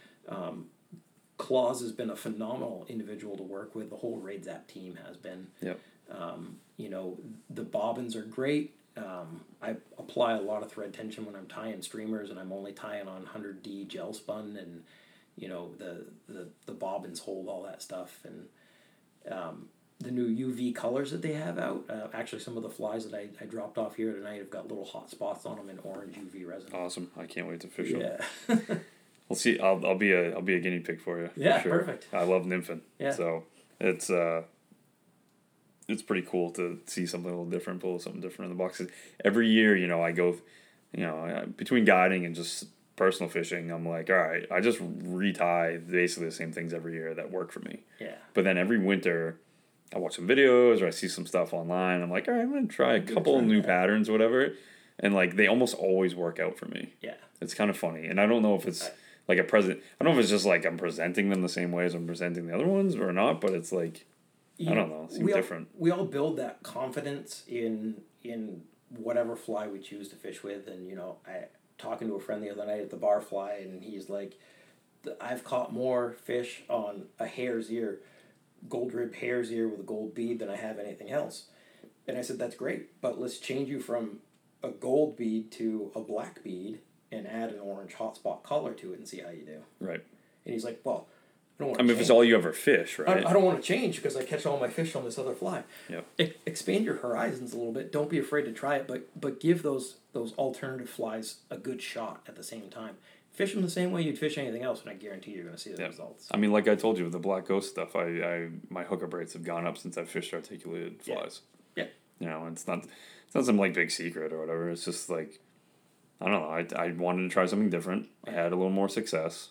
Claus has been a phenomenal individual to work with. The whole Raid Zap team has been. Yep. Um, you know, the bobbins are great. Um, I apply a lot of thread tension when I'm tying streamers, and I'm only tying on 100D gel spun, and you know the the, the bobbins hold all that stuff, and um, the new UV colors that they have out. Uh, actually, some of the flies that I, I dropped off here tonight have got little hot spots on them in orange UV resin. Awesome. I can't wait to fish them. Yeah, [LAUGHS] We'll see. I'll, I'll be a I'll be a guinea pig for you. for Yeah, sure. perfect. I love nymphing. Yeah. So it's uh, it's pretty cool to see something a little different, pull something different in the boxes. Every year, you know, I go, you know, between guiding and just personal fishing, I'm like, all right, I just retie basically the same things every year that work for me. yeah, But then every winter, I watch some videos or I see some stuff online. I'm like, all right, I'm gonna try a gonna couple try new that. patterns, whatever. And like they almost always work out for me. yeah. It's kind of funny, and I don't know if it's like a present. I don't know if it's just like I'm presenting them the same way as I'm presenting the other ones or not. But it's like I don't know, seems we all, different. We all build that confidence in in whatever fly we choose to fish with, and you know, I talking to a friend the other night at the bar fly, and he's like, "I've caught more fish on a hare's ear, gold rib hare's ear with a gold bead than I have anything else." And I said, "That's great, but let's change you from a gold bead to a black bead." And add an orange hotspot color to it and see how you do. Right. And he's like, "Well, I don't. I mean, if it's all you ever fish, I, right? I don't want to change because I catch all my fish on this other fly. Yeah. E- expand your horizons a little bit. Don't be afraid to try it, but but give those those alternative flies a good shot at the same time. Fish them the same way you'd fish anything else, and I guarantee you're going to see the Yeah. results. I mean, like I told you with the black ghost stuff, I, I my hookup rates have gone up since I've fished articulated Yeah. flies. Yeah. You know, it's not it's not some like big secret or whatever. It's just like I don't know. I, I wanted to try something different. I had a little more success.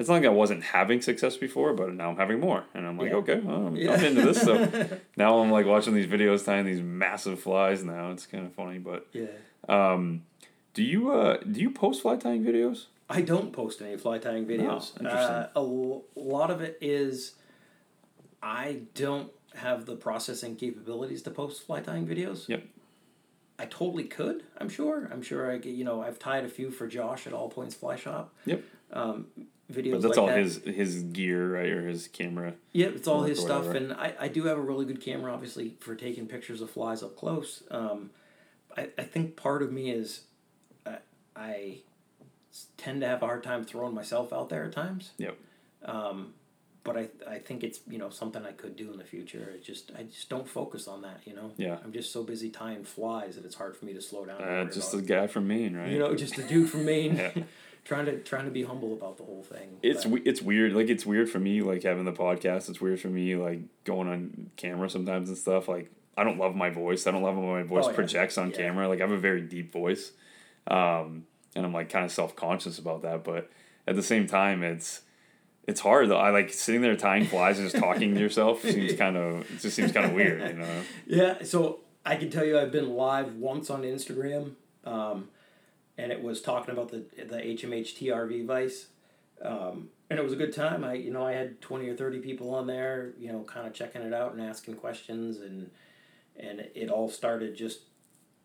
It's not like I wasn't having success before, but now I'm having more, and I'm like, Yeah. okay, well, I'm, Yeah. I'm into this. So [LAUGHS] now I'm like watching these videos, tying these massive flies. Now it's kind of funny, but Yeah. um, do you uh do you post fly tying videos? I don't post any fly tying videos. interesting. uh, a l- lot of it is I don't have the processing capabilities to post fly tying videos. Yep. I totally could. I'm sure. I'm sure I get. You know, I've tied a few for Josh at All Points Fly Shop. Yep. Um, videos. But that's like all that. his his gear, right, or his camera. Yep, it's all his stuff, and I, I do have a really good camera, obviously, for taking pictures of flies up close. Um, I, I think part of me is I, I tend to have a hard time throwing myself out there at times. Yep. Um, but I, I think it's you know something I could do in the future. I just I just don't focus on that. You know. Yeah. I'm just so busy tying flies that it's hard for me to slow down. Uh, just a guy from Maine, right? you know just a dude from [LAUGHS] Maine, Yeah. [LAUGHS] trying to trying to be humble about the whole thing. It's But- we- it's weird. Like it's weird for me, like having the podcast. It's weird for me, like going on camera sometimes and stuff. Like I don't love my voice. I don't love how my voice Oh, yeah. projects on Yeah. camera. Like I have a very deep voice, um, and I'm like kind of self conscious about that. But at the same time, it's it's hard though. I like sitting there tying flies and just talking to yourself [LAUGHS] seems kind of it just seems kind of weird, you know. [LAUGHS] Yeah, so I can tell you I've been live once on Instagram, um, and it was talking about the the HMH TRV Vice, um, and it was a good time. I you know I had twenty or thirty people on there, you know, kind of checking it out and asking questions, and and it all started just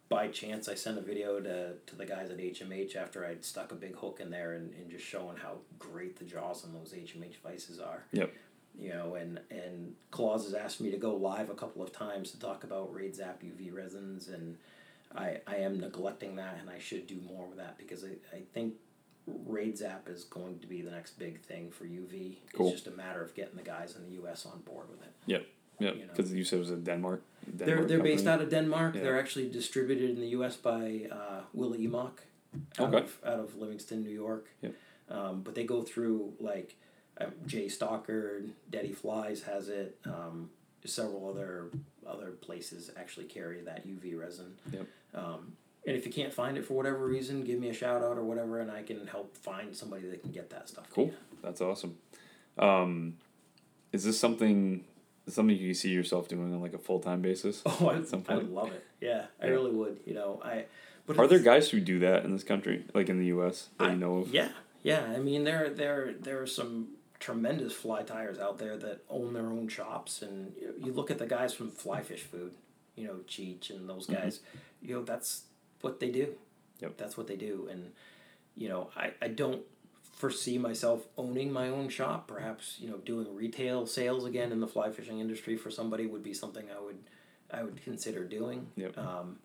by chance. I sent a video to, to the guys at HMH after I'd stuck a big hook in there and, and just showing how great the jaws on those HMH vices are Yep. you know, and and Claus has asked me to go live a couple of times to talk about Raid Zap UV resins, and I I am neglecting that, and I should do more with that because I, I think Raid Zap is going to be the next big thing for UV. Cool. It's just a matter of getting the guys in the U.S. on board with it. Yep. Yep. You know. Because you said it was a Denmark. They're they're based out of Denmark. Yeah. They're actually distributed in the U.S. by uh, Willie Emock, out Okay. of out of Livingston, New York. Yep. Um, but they go through like uh, J. Stockard, Dette Flies has it. Um, several other other places actually carry that UV resin. Yep. Um, and if you can't find it for whatever reason, give me a shout out or whatever, and I can help find somebody that can get that stuff. Cool. That's awesome. Um, is this something something you see yourself doing on like a full time basis? [LAUGHS] Oh, I, At some point. would love it. Yeah, I Yeah. really would. You know, I. But Are there guys who do that in this country, like in the U.S. that I- you know of? Yeah, yeah. I mean, there there there are some tremendous fly tyers out there that own their own shops, and you, you look at the guys from Fly Fish Food, you know, Cheech and those guys. You know, that's what they do. Yep. That's what they do, and you know, I I don't foresee myself owning my own shop. Perhaps you know, doing retail sales again in the fly fishing industry for somebody would be something I would I would consider doing. Yep. Um,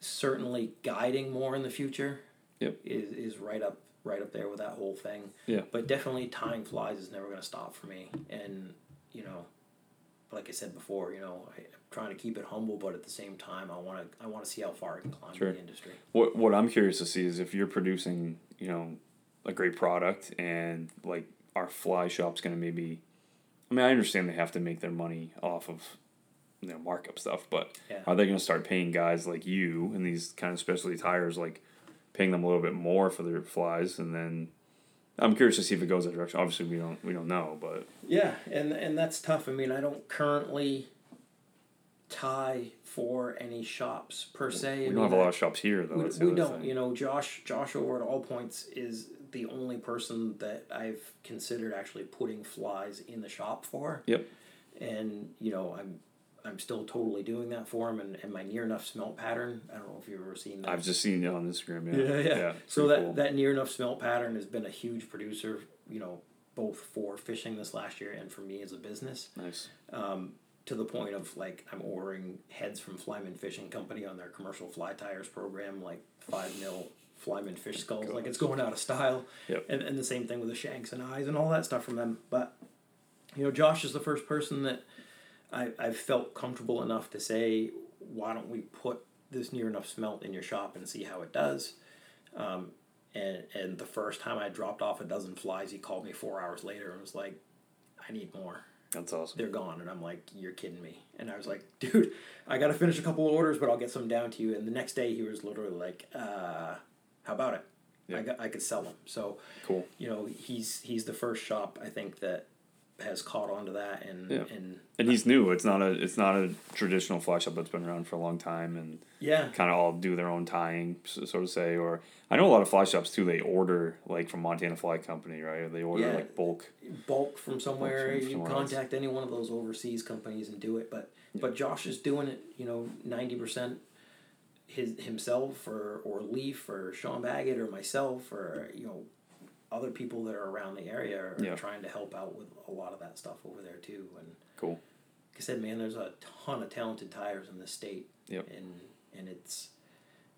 certainly guiding more in the future Yep. is, is right up right up there with that whole thing. Yeah. But definitely tying flies is never going to stop for me. And you know, like I said before, you know, I, I'm trying to keep it humble, but at the same time, I want to I want to see how far I can climb Sure. in the industry. What What I'm curious to see is if you're producing, you know, a great product and like our fly shop's gonna maybe. I mean, I understand they have to make their money off of, you know, markup stuff, but Yeah. are they gonna start paying guys like you and these kind of specialty tyers like paying them a little bit more for their flies and then. I'm curious to see if it goes that direction. Obviously, we don't we don't know, but Yeah, and and that's tough. I mean, I don't currently tie for any shops per se. We don't have a lot of shops here though. we, we don't thing. you know josh josh over at all points is the only person that i've considered actually putting flies in the shop for Yep. and you know i'm i'm still totally doing that for him and, and my near enough smelt pattern i don't know if you've ever seen that I've just seen it on Instagram. Yeah, yeah yeah, so that cool. that near enough smelt pattern has been a huge producer you know both for fishing this last year and for me as a business nice. um, to the point of like I'm ordering heads from Flymen Fishing Company on their commercial fly tyers program, like five mil Flymen fish skulls. Like it's going out of style. Yep. And and the same thing with the shanks and eyes and all that stuff from them. But you know, Josh is the first person that I I've felt comfortable enough to say, why don't we put this near enough smelt in your shop and see how it does. Um, and and the first time I dropped off a dozen flies, he called me four hours later and was like, I need more That's awesome. they're gone and i'm like you're kidding me and i was like [LAUGHS] dude i gotta finish a couple of orders but i'll get some down to you and the next day he was literally like uh how about it Yeah. I, got, I could sell them so Cool. you know he's he's the first shop i think that has caught on to that and Yeah. and And he's new. It's not a it's not a traditional fly shop that's been around for a long time and yeah kind of all do their own tying, so, so to say. Or I know a lot of fly shops too. They order like from Montana Fly Company, right? Or they order Yeah. like bulk. bulk from somewhere from you somewhere else. contact any one of those overseas companies and do it but but josh is doing it you know 90% his himself or or leaf or sean baggett or myself or you know other people that are around the area are Yeah. trying to help out with a lot of that stuff over there too and Cool. like i said man there's a ton of talented tyers in the state Yep. and and it's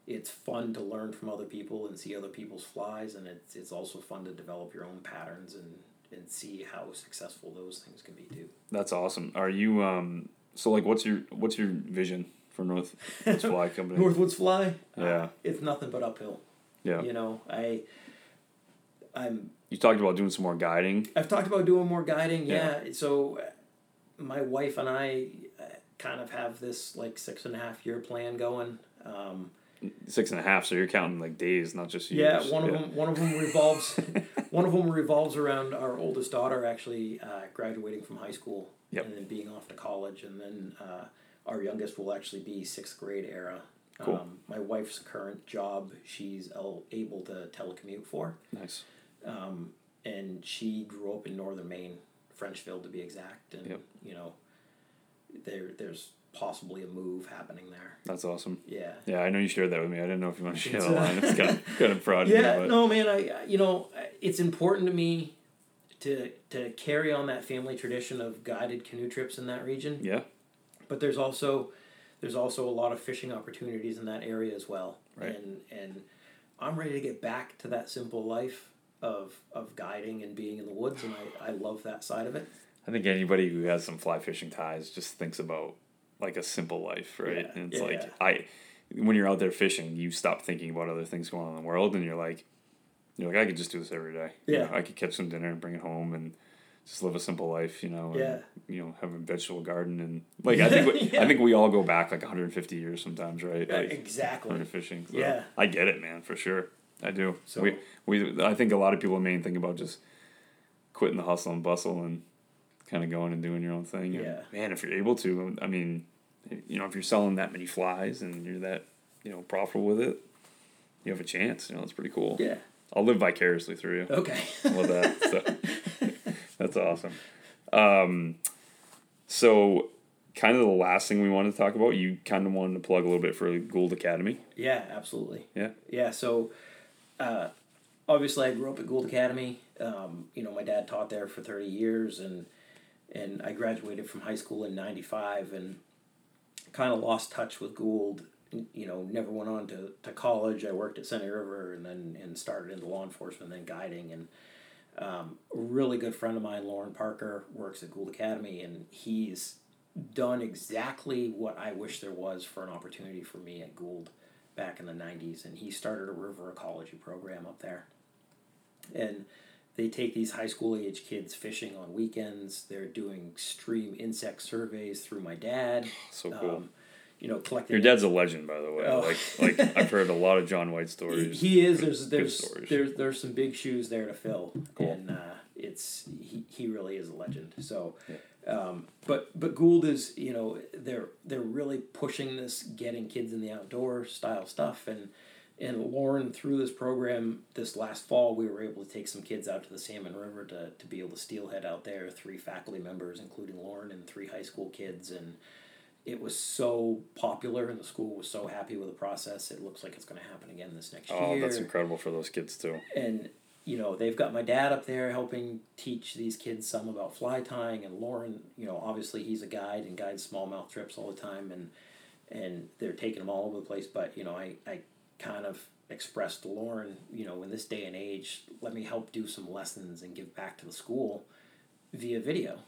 it's fun to learn from other people and see other people's flies and it's it's also fun to develop your own patterns and and see how successful those things can be too That's awesome. Are you um? So like, what's your what's your vision for North Woods Fly [LAUGHS] Company? northwoods fly Yeah. uh, it's nothing but uphill yeah. you know i i'm You talked about doing some more guiding. I've talked about doing more guiding. Yeah. Yeah. So, uh, my wife and I uh, kind of have this like six and a half year plan going. Um, six and a half, so you're counting like days, not just Yeah, years. one of them. One of them revolves. [LAUGHS] one of them revolves around our oldest daughter actually uh, graduating from high school Yep. and then being off to college, and then uh, our youngest will actually be sixth grade era. Cool. Um, my wife's current job, she's able to telecommute for, Nice. Um, and she grew up in northern Maine, Frenchville to be exact, and Yep. you know, there there's possibly a move happening there. That's awesome. Yeah. Yeah, I know you shared that with me. I didn't know if you want to share the uh, line. It's kind of [LAUGHS] kind of proud. Yeah, but no, man. I I- you know it's important to me to to carry on that family tradition of guided canoe trips in that region. Yeah. But there's also there's also a lot of fishing opportunities in that area as well. Right. And and I'm ready to get back to that simple life of of guiding and being in the woods, and I, I love that side of it. I think anybody who has some fly fishing ties just thinks about like a simple life, right? Yeah, And it's yeah, like yeah. I when you're out there fishing, you stop thinking about other things going on in the world and you're like you're like I could just do this every day. You Yeah. know, I could catch some dinner and bring it home and just live a simple life, you know, and, Yeah. you know, have a vegetable garden and like I think we. [LAUGHS] I think we all go back like 150 years sometimes, right? Yeah, Like exactly. fishing. So Yeah. I get it, man, for sure. I do. So- we we I think a lot of people in Maine think about just quitting the hustle and bustle and kind of going and doing your own thing. And, Yeah. Man, if you're able to, I mean, you know, if you're selling that many flies and you're that, you know, profitable with it, you have a chance. You know, it's pretty cool. Yeah. I'll live vicariously through you Okay. I love that. So [LAUGHS] that's awesome. Um, so kind of the last thing we wanted to talk about, you kind of wanted to plug a little bit for Gould Academy. Yeah, absolutely. Yeah. Yeah, so uh, obviously I grew up at Gould Academy. Um, you know, my dad taught there for 30 years and and I graduated from high school in 95 and kind of lost touch with Gould. You know, never went on to, to college. I worked at Sunday River and then and started into law enforcement and then guiding and um, a really good friend of mine, Lauren Parker, works at Gould Academy, and he's done exactly what I wish there was for an opportunity for me at Gould back in the 90s. And he started a river ecology program up there. And they take these high school age kids fishing on weekends. They're doing stream insect surveys through my dad. [SIGHS] So cool. Um, you know, collecting. Your dad's a legend, by the way. Oh. Like, like I've heard a lot of John Wight [LAUGHS] stories. He is. There's there's stories. there's there's some big shoes there to fill, Cool. and uh, it's he, he really is a legend. So, um, but but Gould is you know they're they're really pushing this getting kids in the outdoor style stuff, and and Lauren through this program this last fall we were able to take some kids out to the Salmon River to to be able to steelhead out there. Three faculty members, including Lauren, and three high school kids, and it was so popular and the school was so happy with the process it looks like it's going to happen again this next oh, year Oh, that's incredible for those kids too. and you know they've got my dad up there helping teach these kids some about fly tying and lauren you know obviously he's a guide and guides smallmouth trips all the time and and they're taking them all over the place but you know i i kind of expressed to lauren you know in this day and age let me help do some lessons and give back to the school via video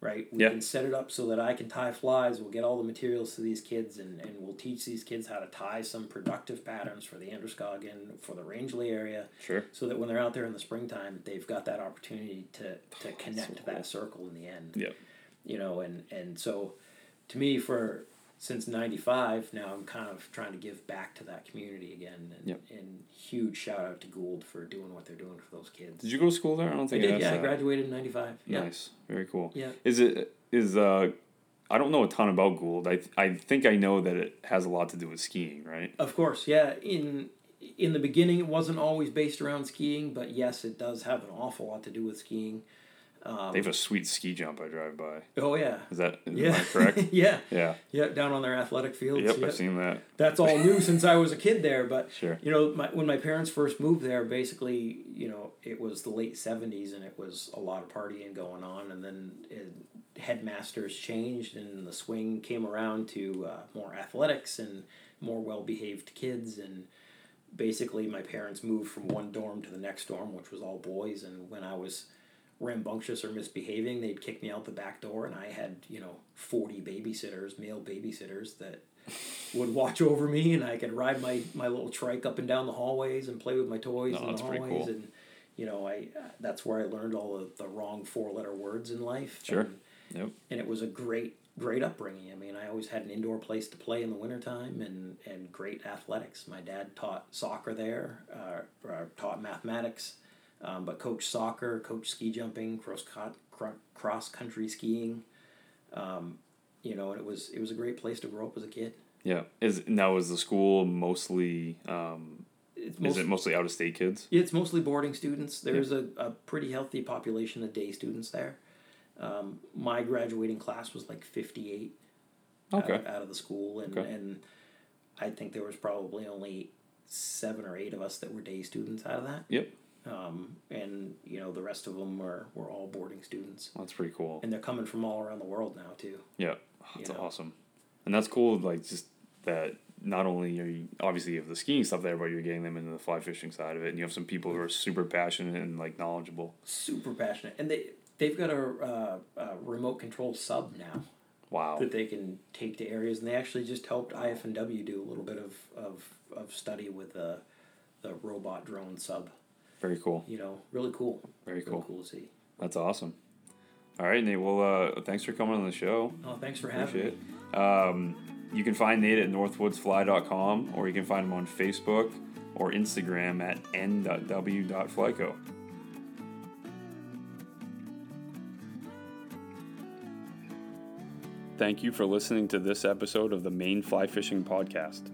right we Yeah. can set it up so that i can tie flies we'll get all the materials to these kids and, and we'll teach these kids how to tie some productive patterns for the androscoggin for the rangeley area Sure. so that when they're out there in the springtime, they've got that opportunity to, to oh, connect so that circle in the end. Yep. You know, and, and so to me, for since 95, now I'm kind of trying to give back to that community again. And, Yep. and huge shout out to Gould for doing what they're doing for those kids. Did you go to school there? I don't I did, yeah, I graduated in 95. Yeah. Nice. Very cool. Yeah. Is it is uh I don't know a ton about Gould. I I think I know that it has a lot to do with skiing, right? Of course, yeah. In in the beginning, it wasn't always based around skiing, but yes, it does have an awful lot to do with skiing. Um, They have a sweet ski jump I drive by. oh yeah, Is that is yeah, correct? [LAUGHS] yeah, yeah. yeah. Down on their athletic fields. Yep, yep. I've seen that. that's all new since I was a kid there. But Sure. you know, my, when my parents first moved there, basically, you know, it was the late seventies, and it was a lot of partying going on, and then it, headmasters changed, and the swing came around to uh, more athletics and more well behaved kids, and basically, my parents moved from one dorm to the next dorm, which was all boys, and when I was rambunctious or misbehaving, they'd kick me out the back door, and I had you know forty babysitters, male babysitters that would watch over me, and I could ride my my little trike up and down the hallways and play with my toys Oh, in the hallways, cool. and you know I that's where I learned all of the wrong four letter words in life. Sure. And, Yep. and it was a great great upbringing. I mean, I always had an indoor place to play in the wintertime and, and great athletics. My dad taught soccer there, uh, taught mathematics, um, but coach soccer, coach ski jumping, cross, cross country skiing. Um, you know, and it was it was a great place to grow up as a kid. Yeah. Is now is the school mostly um, It's is it mostly out of state kids? Yeah, it's mostly boarding students. There's a, a pretty healthy population of day students there. Um, my graduating class was like 58 Okay. out, out of the school, and, Okay. and I think there was probably only seven or eight of us that were day students out of that. Yep. Um, and you know the rest of them were, were all boarding students, That's pretty cool. and they're coming from all around the world now too. Yeah. That's You know. awesome. And that's cool like just that not only are you obviously you have the skiing stuff there, but you're getting them into the fly fishing side of it, and you have some people who are super passionate and like knowledgeable. Super passionate, and they they've got a, uh, a remote control sub now. Wow. that they can take to areas, and they actually just helped IFNW do a little bit of, of, of study with the the robot drone sub. Very cool. You know, really cool. Very Really cool. cool to see. That's awesome. All right, Nate. Well, uh, thanks for coming on the show. Oh, thanks for having Appreciate me. it. Um, you can find Nate at northwoodsfly.com or you can find him on Facebook or Instagram at n.w.flyco. Thank you for listening to this episode of the Maine Fly Fishing Podcast.